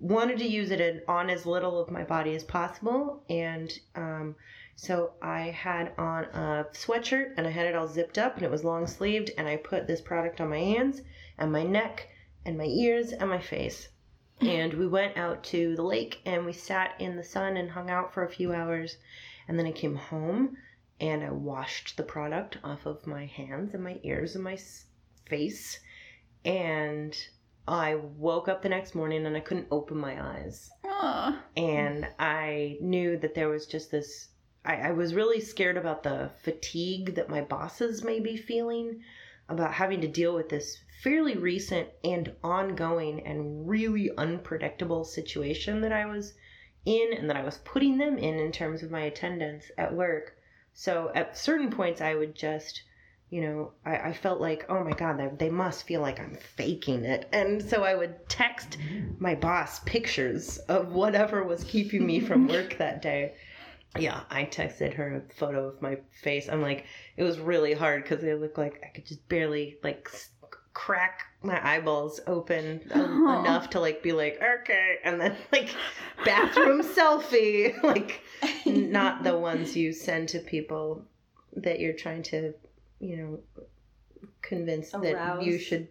wanted to use it on as little of my body as possible and um, so i had on a sweatshirt and i had it all zipped up and it was long sleeved and i put this product on my hands and my neck and my ears and my face. And we went out to the lake and we sat in the sun and hung out for a few hours and then i came home and i washed the product off of my hands and my ears and my face and i woke up the next morning and i couldn't open my eyes Oh. and i knew that there was just this I, I was really scared about the fatigue that my bosses may be feeling about having to deal with this fairly recent and ongoing and really unpredictable situation that I was in and that I was putting them in in terms of my attendance at work. So at certain points, I would just, you know, I, I felt like, oh my God, they, they must feel like I'm faking it. And so I would text my boss pictures of whatever was keeping me from work that day. Yeah, I texted her a photo of my face. I'm like, it was really hard because it looked like I could just barely like crack my eyeballs open en- Aw. enough to like be like, okay, and then like bathroom selfie, like not the ones you send to people that you're trying to, you know, convince that you should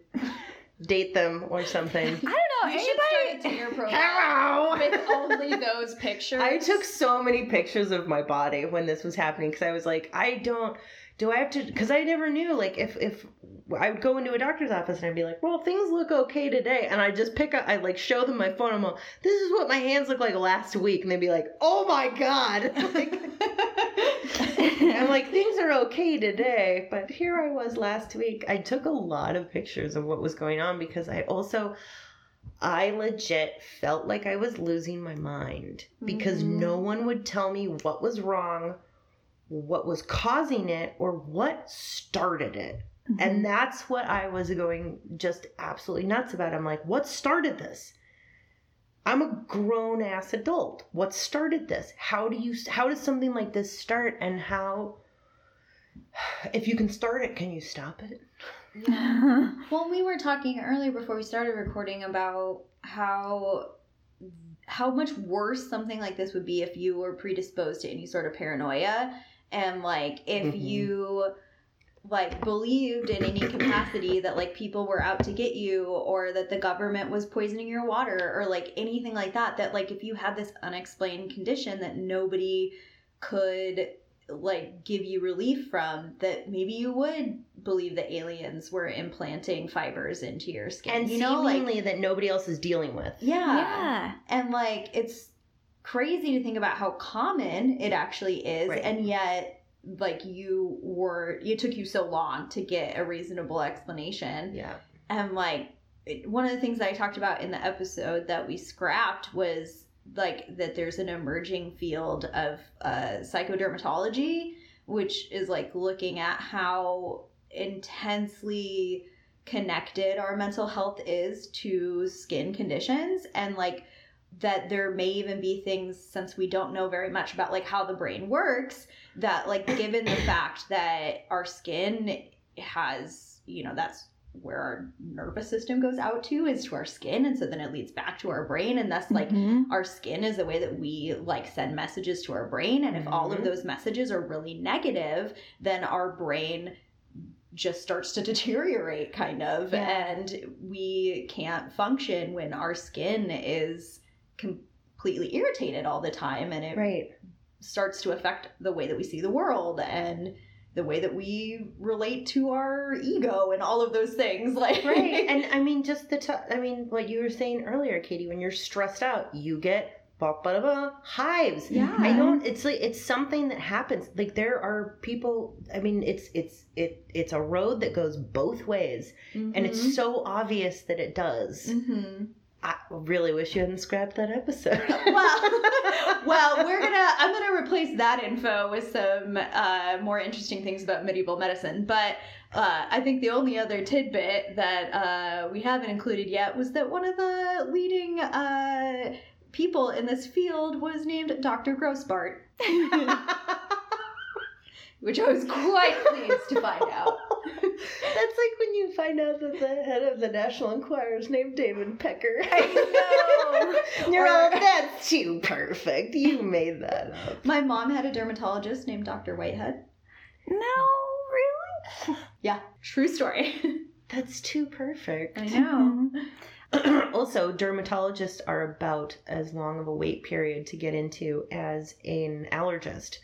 date them or something. I don't know. You should start a Tinder profile with only those pictures. I took so many pictures of my body when this was happening because I was like, I don't. Do I have to? Because I never knew. Like, if if I would go into a doctor's office and I'd be like, "Well, things look okay today," and I just pick up, I like show them my phone. I'm like, "This is what my hands look like last week," and they'd be like, "Oh my god!" Like, I'm like, "Things are okay today," but here I was last week. I took a lot of pictures of what was going on because I also. I legit felt like I was losing my mind because Mhm. no one would tell me what was wrong, what was causing it, or what started it. Mm-hmm. And that's what I was going just absolutely nuts about. I'm like, what started this? I'm a grown ass adult. What started this? How do you how does something like this start and how if you can start it, can you stop it? Well, we were talking earlier before we started recording about how how much worse something like this would be if you were predisposed to any sort of paranoia and like if Mhm. you like believed in any capacity that like people were out to get you or that the government was poisoning your water or like anything like that that like if you had this unexplained condition that nobody could like give you relief from that maybe you would believe that aliens were implanting fibers into your skin And you know like seemingly that nobody else is dealing with. yeah yeah. and like it's crazy to think about how common it actually is Right. and yet like you were it took you so long to get a reasonable explanation Yeah. and like one of the things that i talked about in the episode that we scrapped was like that there's an emerging field of uh, psychodermatology which is like looking at how intensely connected our mental health is to skin conditions and like that there may even be things since we don't know very much about like how the brain works that like given the fact that our skin has you know that's where our nervous system goes out to is to our skin and so then it leads back to our brain and thus like Mhm. our skin is the way that we like send messages to our brain and if all of Mhm. those messages are really negative then our brain just starts to deteriorate kind of Yeah. and we can't function when our skin is completely irritated all the time and it Right. starts to affect the way that we see the world and the way that we relate to our ego and all of those things like Right. and I mean, just the, t- I mean, what you were saying earlier, Katie, when you're stressed out, you get ba ba ba hives. yeah I don't. It's like it's something that happens. Like there are people. I mean, it's it's it it's a road that goes both ways, and Mm-hmm. it's so obvious that it does. hmm I really wish you hadn't scrapped that episode. well, well, we're gonna. I'm gonna replace that info with some uh, more interesting things about medieval medicine. But uh, I think the only other tidbit that uh, we haven't included yet was that one of the leading uh, people in this field was named Dr. Grossbart, which I was quite pleased to find out. That's like when you find out that the head of the National Enquirer is named David Pecker. I know. You're Or- all, that's too perfect. You made that up. My mom had a dermatologist named Dr. Whitehead. No, really? Yeah, true story. That's too perfect. I know. also, dermatologists are about as long of a wait period to get into as an allergist.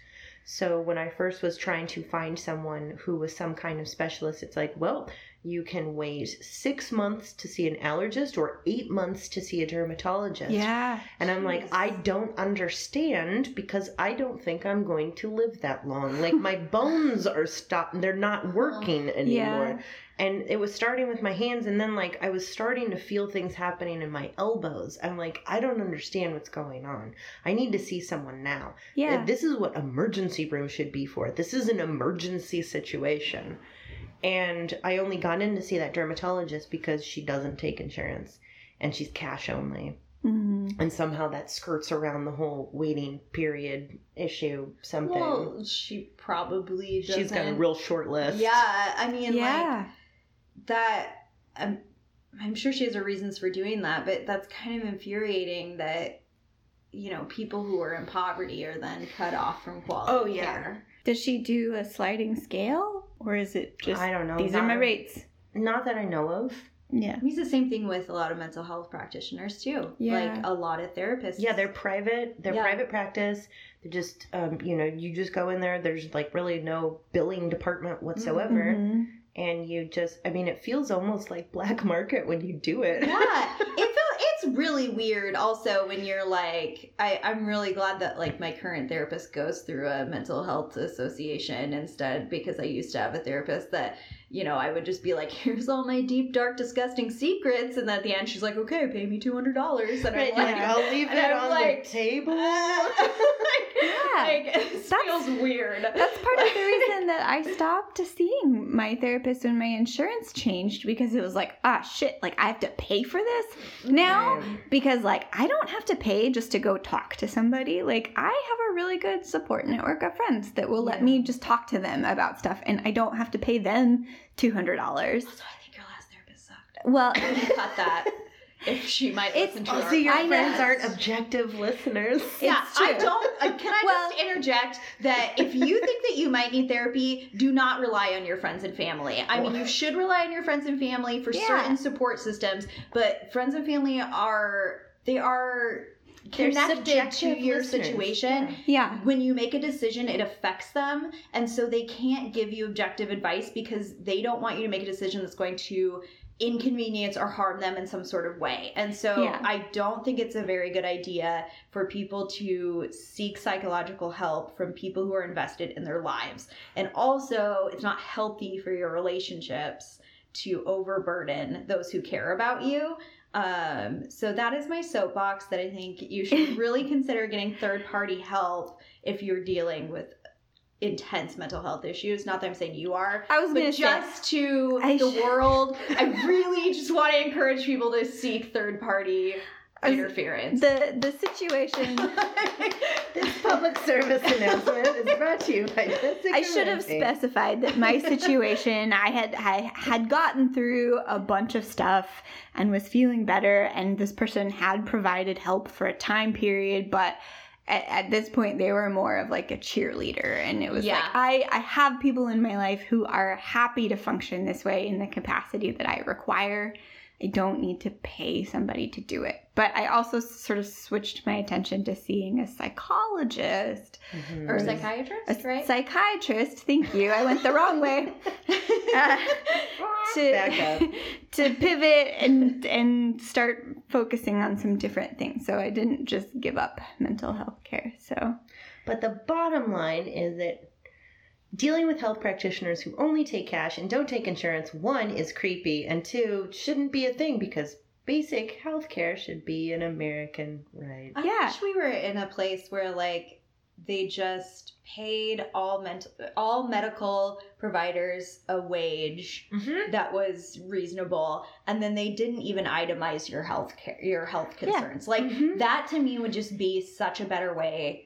So, when I first was trying to find someone who was some kind of specialist, it's like, well, you can wait six months to see an allergist or eight months to see a dermatologist. Yeah. And I'm like, I don't understand because I don't think I'm going to live that long. Like my bones are stopped; they're not uh, working anymore. Yeah. And it was starting with my hands, and then like I was starting to feel things happening in my elbows. I'm like, I don't understand what's going on. I need to see someone now. Yeah. This is what emergency room should be for. This is an emergency situation. And I only got in to see that dermatologist because she doesn't take insurance and she's cash only Mhm. and somehow that skirts around the whole waiting period issue something Well, she probably doesn't. she's got a real short list Yeah, I mean, like Yeah. that. I'm, I'm sure she has her reasons for doing that, but that's kind of infuriating that you know people who are in poverty are then cut off from quality Oh, yeah. care. Does she do a sliding scale? Or is it just i don't know these are my rates? not that i know of Yeah. I mean, it's the same thing with a lot of mental health practitioners too. Yeah. Like a lot of therapists. yeah they're private they're Yeah. private practice they're just um, you know you just go in there there's like really no billing department whatsoever Mhm. and you just i mean it feels almost like black market when you do it yeah it feel, really weird also when you're like I, i'm really glad that like my current therapist goes through a mental health association instead because i used to have a therapist that you know i would just be like here's all my deep dark disgusting secrets and at the end she's like okay pay me $200 and Right, i'm like like, I'll leave and that on like, the table like, Yeah. Like, this That's- feels weird. That's part of the reason that I stopped seeing my therapist when my insurance changed because it was like, ah, shit, like I have to pay for this now Right. because like I don't have to pay just to go talk to somebody. Like I have a really good support network of friends that will let Yeah. me just talk to them about stuff and I don't have to pay them $200. Also, I think your last therapist sucked. Well, Cut that. If she might It's- listen to Oh, our so your I know. friends aren't objective listeners. Yeah, I don't. Uh, can I Well- just interject that if you think that you might need therapy, do not rely on your friends and family. I mean, you should rely on your friends and family for Yeah. certain support systems, but friends and family are they are They're connected to your listeners. situation. yeah. When you make a decision, it affects them, and so they can't give you objective advice because they don't want you to make a decision that's going to inconvenience or harm them in some sort of way. And so Yeah. I don't think it's a very good idea for people to seek psychological help from people who are invested in their lives. And also, it's not healthy for your relationships to overburden those who care about you. Um, so that is my soapbox that I think you should really consider getting third party help if you're dealing with intense mental health issues. Not that I'm saying you are, I was but to say just to I the world, I really just want to encourage people to seek third party interference. the the situation This public service announcement is brought to you by Jessica I should have Ramsey. specified that my situation I had I had gotten through a bunch of stuff and was feeling better and this person had provided help for a time period but at, at this point they were more of like a cheerleader and it was Yeah. like I I have people in my life who are happy to function this way in the capacity that I require I don't need to pay somebody to do it. But I also sort of switched my attention to seeing a psychologist Mhm. or a psychiatrist, a right? psychiatrist. Thank you. I went the wrong way. Uh, to Back up. to pivot and and start focusing on some different things. So I didn't just give up mental health care. So But the bottom line is that dealing with health practitioners who only take cash and don't take insurance, one, is creepy, and two, shouldn't be a thing because basic health care should be an American right. I Yeah. wish we were in a place where like they just paid all mental all medical providers a wage Mm-hmm. that was reasonable and then they didn't even itemize your health care your health Yeah. concerns like Mhm. that to me would just be such a better way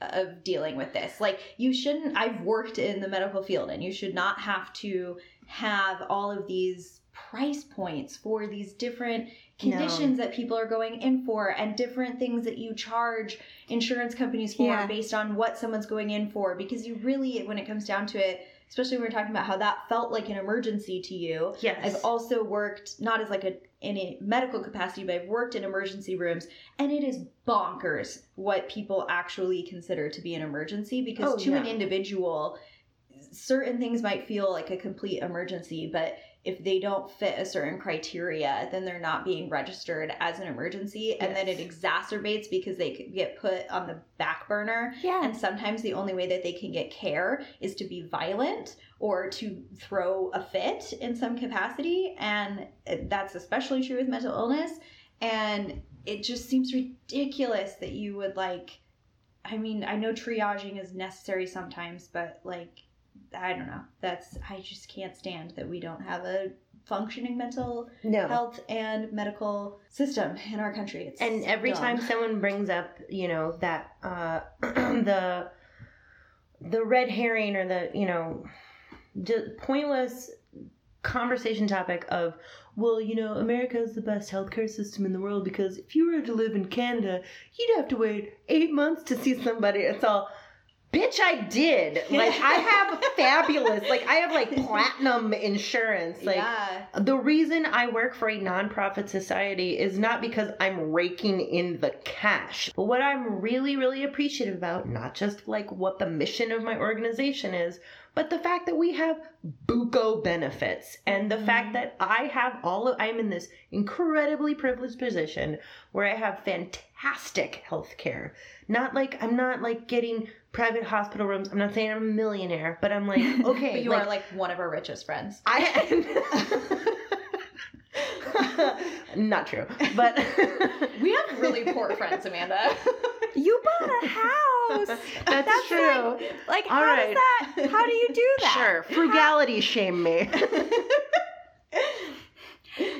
of dealing with this like you shouldn't i've worked in the medical field and you should not have to have all of these price points for these different conditions that people are going in for and different things that you charge insurance companies for Yeah. based on what someone's going in for because you really when it comes down to it especially when we're talking about how that felt like an emergency to you Yes. I've also worked not as like a in a medical capacity, but I've worked in emergency rooms, and it is bonkers what people actually consider to be an emergency because Oh, to an individual, certain things might feel like a complete emergency, but if they don't fit a certain criteria, then they're not being registered as an emergency, and then it exacerbates because they could get put on the back burner yeah. and sometimes the only way that they can get care is to be violent or to throw a fit in some capacity. And that's especially true with mental illness. And it just seems ridiculous that you would like, I mean, I know triaging is necessary sometimes, but like, I don't know. That's, I just can't stand that we don't have a functioning mental no. health and medical system in our country. It's And every dumb. time someone brings up, you know, that uh the the red herring or the, you know, pointless conversation topic of, well, you know, America is the best healthcare system in the world because if you were to live in Canada, you'd have to wait eight months to see somebody. It's all, bitch, I did. Like, I have fabulous, like, I have like platinum insurance. Like, yeah. the reason I work for a nonprofit society is not because I'm raking in the cash. But what I'm really, really appreciative about, not just like what the mission of my organization is, but the fact that we have buco benefits and the mm-hmm. fact that I have all of, I'm in this incredibly privileged position where I have fantastic health care. Not like, I'm not like getting private hospital rooms. I'm not saying I'm a millionaire, but I'm like, okay. But you like, are like one of our richest friends. I not true, but We have really poor friends, Amanda. You bought a house. That's, That's true. Like, All how right. does that? How do you do that? Sure, frugality shame me.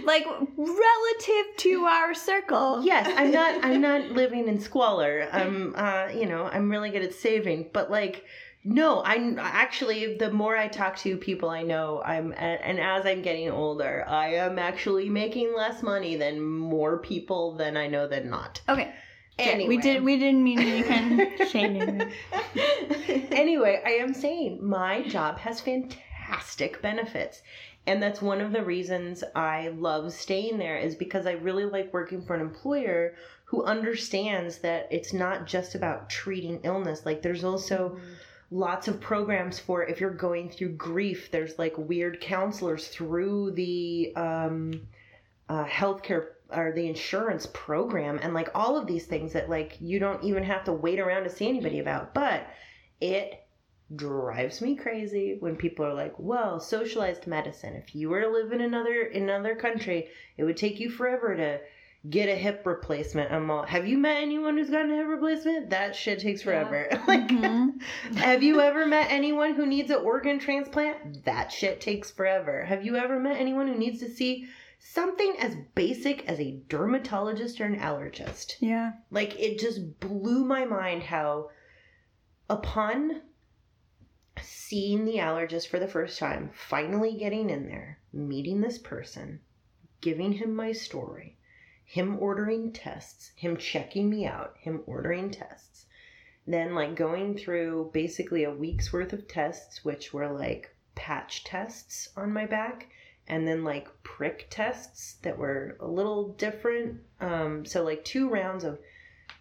Like relative to our circle. yes, I'm not. I'm not living in squalor. I'm. Uh, you know, I'm really good at saving. But like, no, I'm actually. The more I talk to people I know, I'm. And as I'm getting older, I am actually making less money than more people than I know than not. Okay. Anyway. We did. We didn't mean any kind of shaming. anyway, I am saying my job has fantastic benefits. And that's one of the reasons I love staying there is because I really like working for an employer who understands that it's not just about treating illness. Like there's also lots of programs for if you're going through grief. There's like weird counselors through the um, uh, healthcare or the insurance program, and like all of these things that like you don't even have to wait around to see anybody about. But it drives me crazy when people are like, "Well, socialized medicine. If you were to live in another in another country, it would take you forever to." Get a hip replacement. I'm all. Have you met anyone who's gotten a hip replacement? That shit takes forever. like, Mhm. have you ever met anyone who needs an organ transplant? That shit takes forever. Have you ever met anyone who needs to see something as basic as a dermatologist or an allergist? Yeah. Like, it just blew my mind how, upon seeing the allergist for the first time, finally getting in there, meeting this person, giving him my story, him ordering tests, him checking me out, him ordering tests, then like going through basically a week's worth of tests, which were like patch tests on my back. And then like prick tests that were a little different. Um, so like two rounds of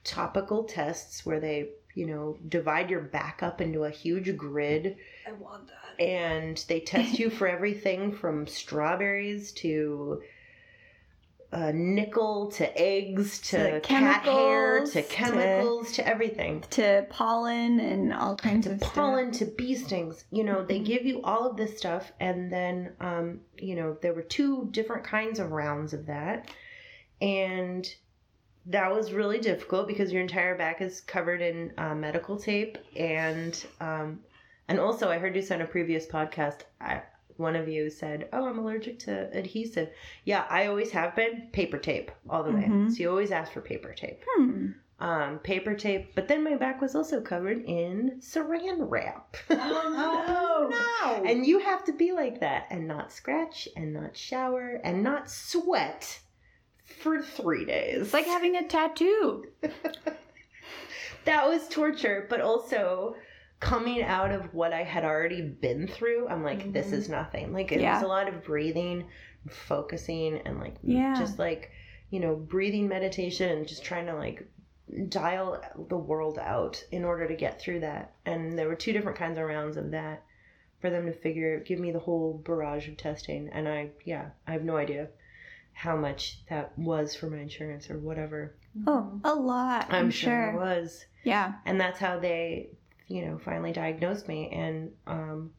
topical tests where they, you know, divide your back up into a huge grid. I want that. and they test you for everything from strawberries to uh, nickel to eggs to, To cat hair chemicals, to to- chemicals to, everything. To pollen and all kinds to of pollen to bee stings. You know they Mhm. give you all of this stuff and then um, you know there were two different kinds of rounds of that. And that was really difficult because your entire back is covered in uh, medical tape and um, and also i heard you on a previous podcast I, one of you said oh i'm allergic to adhesive yeah i always have been paper tape all the way Mhm. so you always ask for paper tape. Hmm. um, paper tape but then my back was also covered in saran wrap Oh, no. and you have to be like that and not scratch and not shower and not sweat for three days. It's like having a tattoo. that was torture, but also coming out of what I had already been through, I'm like, this Mhm. is nothing. Like it Yeah. was a lot of breathing, focusing, and like Yeah. just like you know breathing meditation and just trying to like dial the world out in order to get through that. And there were two different kinds of rounds of that for them to figure give me the whole barrage of testing. And I yeah I have no idea how much that was for my insurance or whatever. Oh, a lot. I'm, I'm sure it was Yeah. and that's how they you know finally diagnosed me and um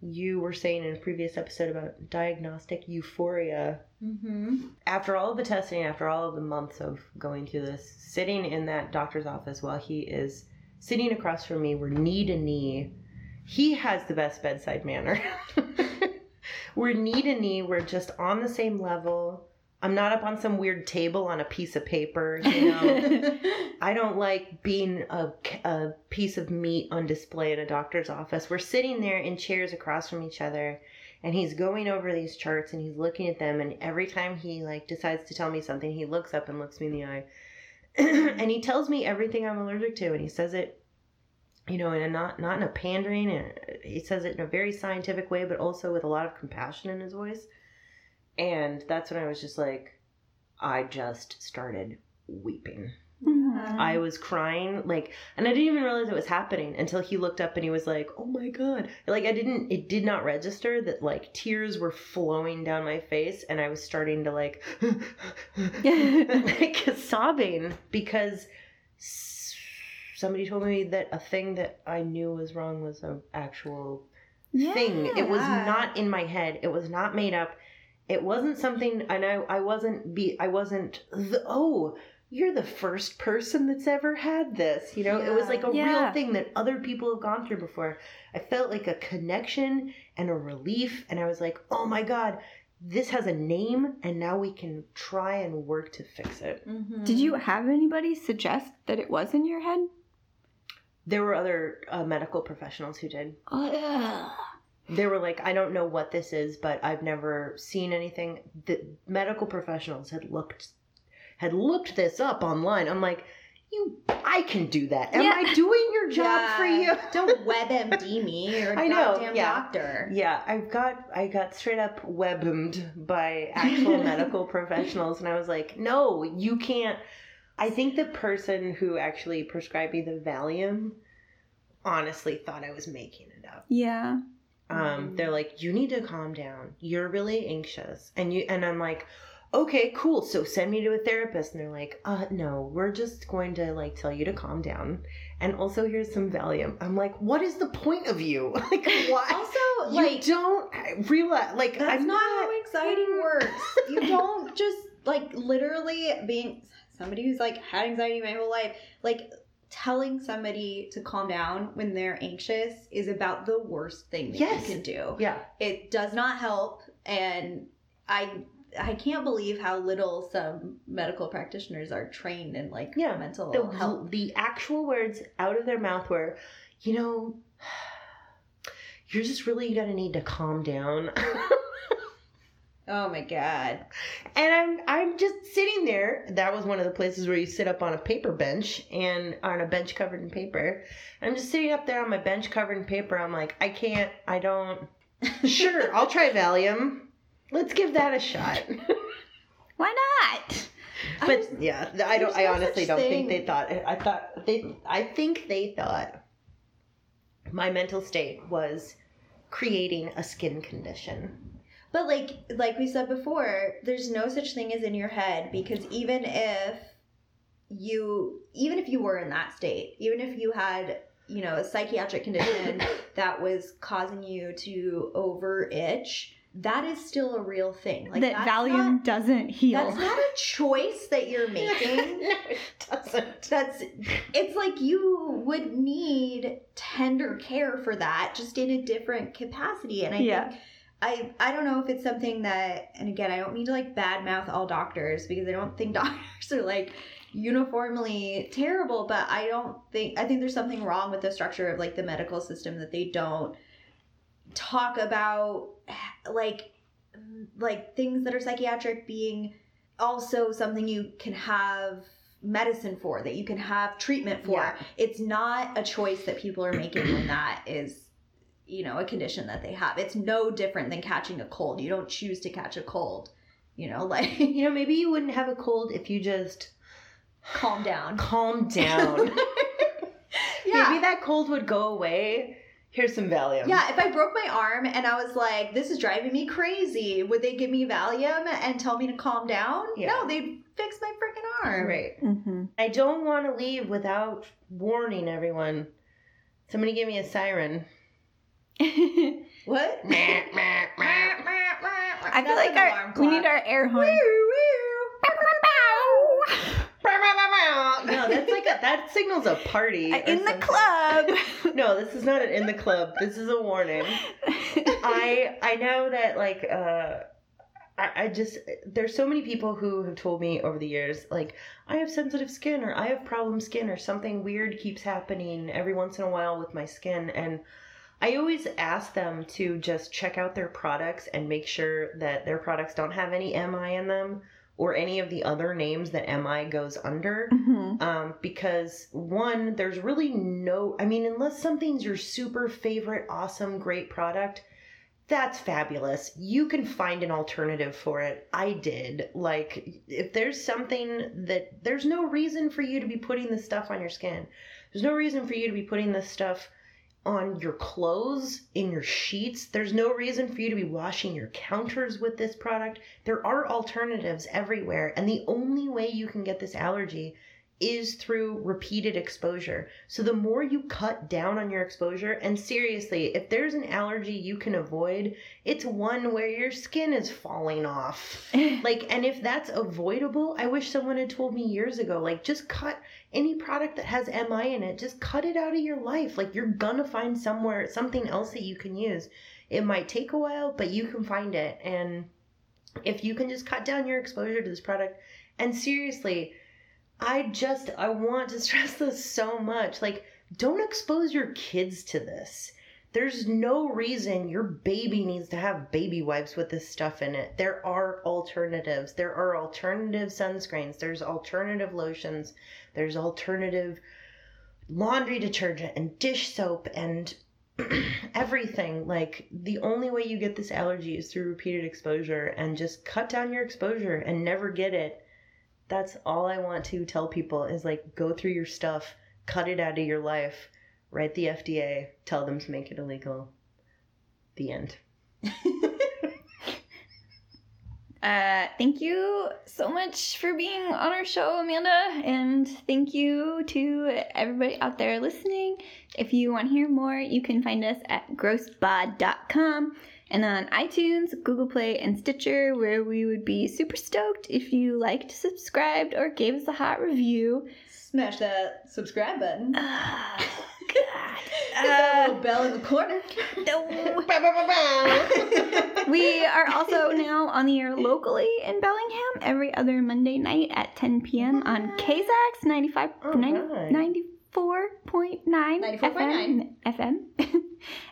you were saying in a previous episode about diagnostic euphoria Mm-hmm. after all of the testing after all of the months of going through this sitting in that doctor's office while he is sitting across from me we're knee to knee he has the best bedside manner we're knee to knee we're just on the same level i'm not up on some weird table on a piece of paper you know I don't like being a, a piece of meat on display in a doctor's office. We're sitting there in chairs across from each other, and he's going over these charts and he's looking at them. And every time he like decides to tell me something, he looks up and looks me in the eye, and he tells me everything I'm allergic to, and he says it, you know, in a not not in a pandering, and he says it in a very scientific way, but also with a lot of compassion in his voice. And that's when I was just like, I just started weeping. Mhm. I was crying, like, and I didn't even realize it was happening until he looked up and he was like, "Oh my god!" Like, I didn't, it did not register that like tears were flowing down my face, and I was starting to like, like sobbing because somebody told me that a thing that I knew was wrong was an actual thing. It was Yeah. not in my head. It was not made up. It wasn't something, and I, I wasn't be, I wasn't. The, oh, you're the first person that's ever had this. You know, it was like a Yeah. real thing that other people have gone through before. I felt like a connection and a relief. And I was like, oh my God, this has a name. And now we can try and work to fix it. Mhm. Did you have anybody suggest that it was in your head? There were other uh, medical professionals who did. Ugh. They were like, I don't know what this is, but I've never seen anything. The medical professionals had looked had looked this up online. I'm like, you, I can do that. Am Yeah. I doing your job for you? Don't WebMD me. A I know, goddamn yeah. doctor. Yeah, I've got I got straight up webmed by actual medical professionals, and I was like, no, you can't. I think the person who actually prescribed me the Valium honestly thought I was making it up. Yeah. Um, Mhm. they're like, you need to calm down. You're really anxious, and you and I'm like, okay, cool. So send me to a therapist, and they're like, uh, no, we're just going to like tell you to calm down, and also here's some Valium. I'm like, what is the point of you? like, why? Also, you like don't realize like that's I'm not not how anxiety works. You don't just like literally being somebody who's like had anxiety my whole life, like telling somebody to calm down when they're anxious is about the worst thing that Yes. you can do. yeah It does not help and I I can't believe how little some medical practitioners are trained in like Yeah. mental the, health. the actual words out of their mouth were you know you're just really gonna need to calm down Oh my god. and I'm I'm just sitting there that was one of the places where you sit up on a paper bench and on a bench covered in paper I'm just sitting up there on my bench covered in paper I'm like I can't I don't sure I'll try Valium let's give that a shot Why not? But yeah, I don't. I honestly don't think they thought. I thought they. I think they thought my mental state was creating a skin condition. But like like we said before, there's no such thing as in your head because even if you even if you were in that state, even if you had, you know, a psychiatric condition that was causing you to over itch, that is still a real thing. Like that Valium not- doesn't heal. that's not a choice that you're making. no, it doesn't. That's it's like you would need tender care for that just in a different capacity. And I Yeah. think I I don't know if it's something that and again I don't mean to like badmouth all doctors because I don't think doctors are like uniformly terrible, but I don't think I think there's something wrong with the structure of like the medical system that they don't talk about like like things that are psychiatric being also something you can have medicine for that you can have treatment for Yeah. it's not a choice that people are making when that is you know a condition that they have it's no different than catching a cold you don't choose to catch a cold you know like You know, maybe you wouldn't have a cold if you just calm down calm down. yeah Maybe that cold would go away. Here's some Valium. yeah if i broke my arm and i was like this is driving me crazy would they give me valium and tell me to calm down Yeah. no they'd fix my freaking arm Right. Mm-hmm. I don't want to leave without warning everyone. Somebody give me a siren. What I I feel like our we need our air horn. No, that's like a that signals a party. or in the club. No, this is not an in the club. This is a warning. I I know that like uh I, I just there's so many people who have told me over the years like I have sensitive skin or I have problem skin or something weird keeps happening every once in a while with my skin and I always ask them to just check out their products and make sure that their products don't have any MI in them or any of the other names that MI goes under Mhm. um, because one, there's really no, I mean, unless something's your super favorite, awesome, great product, that's fabulous. You can find an alternative for it. I did. Like, if there's something that, there's no reason for you to be putting this stuff on your skin, there's no reason for you to be putting this stuff on your clothes, in your sheets. There's no reason for you to be washing your counters with this product. There are alternatives everywhere, and the only way you can get this allergy is through repeated exposure. So the more you cut down on your exposure, and seriously, if there's an allergy you can avoid, it's one where your skin is falling off. like, and if that's avoidable, I wish someone had told me years ago, like, just cut any product that has MI in it, just cut it out of your life. Like, you're gonna find somewhere something else that you can use. It might take a while, but you can find it. And if you can just cut down your exposure to this product, and seriously, I just I want to stress this so much. Like, don't expose your kids to this. There's no reason your baby needs to have baby wipes with this stuff in it. There are alternatives. There are alternative sunscreens. There's alternative lotions. There's alternative laundry detergent and dish soap and everything. Like, the only way you get this allergy is through repeated exposure and just cut down your exposure and never get it that's all I want to tell people is like go through your stuff, cut it out of your life, write the FDA, tell them to make it illegal. The end. Uh, thank you so much for being on our show, Amanda. And thank you to everybody out there listening. If you want to hear more, you can find us at grossbod.com and on iTunes, Google Play, and Stitcher, where we would be super stoked if you liked, subscribed, or gave us a hot review. Smash that subscribe button. Oh, God. Hit that little bell in the corner. No. we are also now on the air locally in Bellingham every other Monday night at 10 p.m. on KZAX 95, Oh, 90 right. 94.9 FM, FM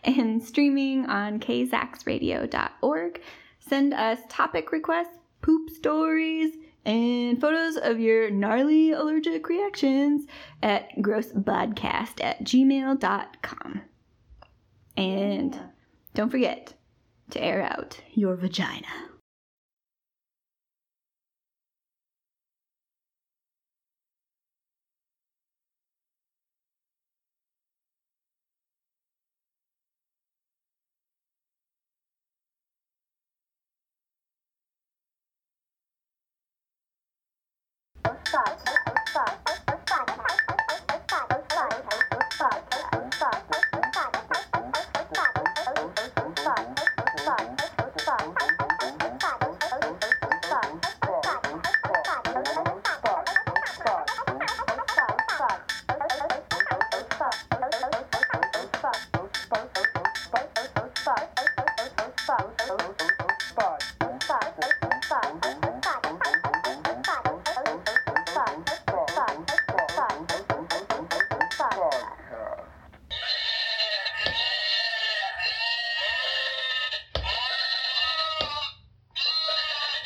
and streaming on kzaxradio.org. Send us topic requests, poop stories, and photos of your gnarly allergic reactions at grossbodcast at gmail.com. And don't forget to air out your vagina. Outside, outside, outside.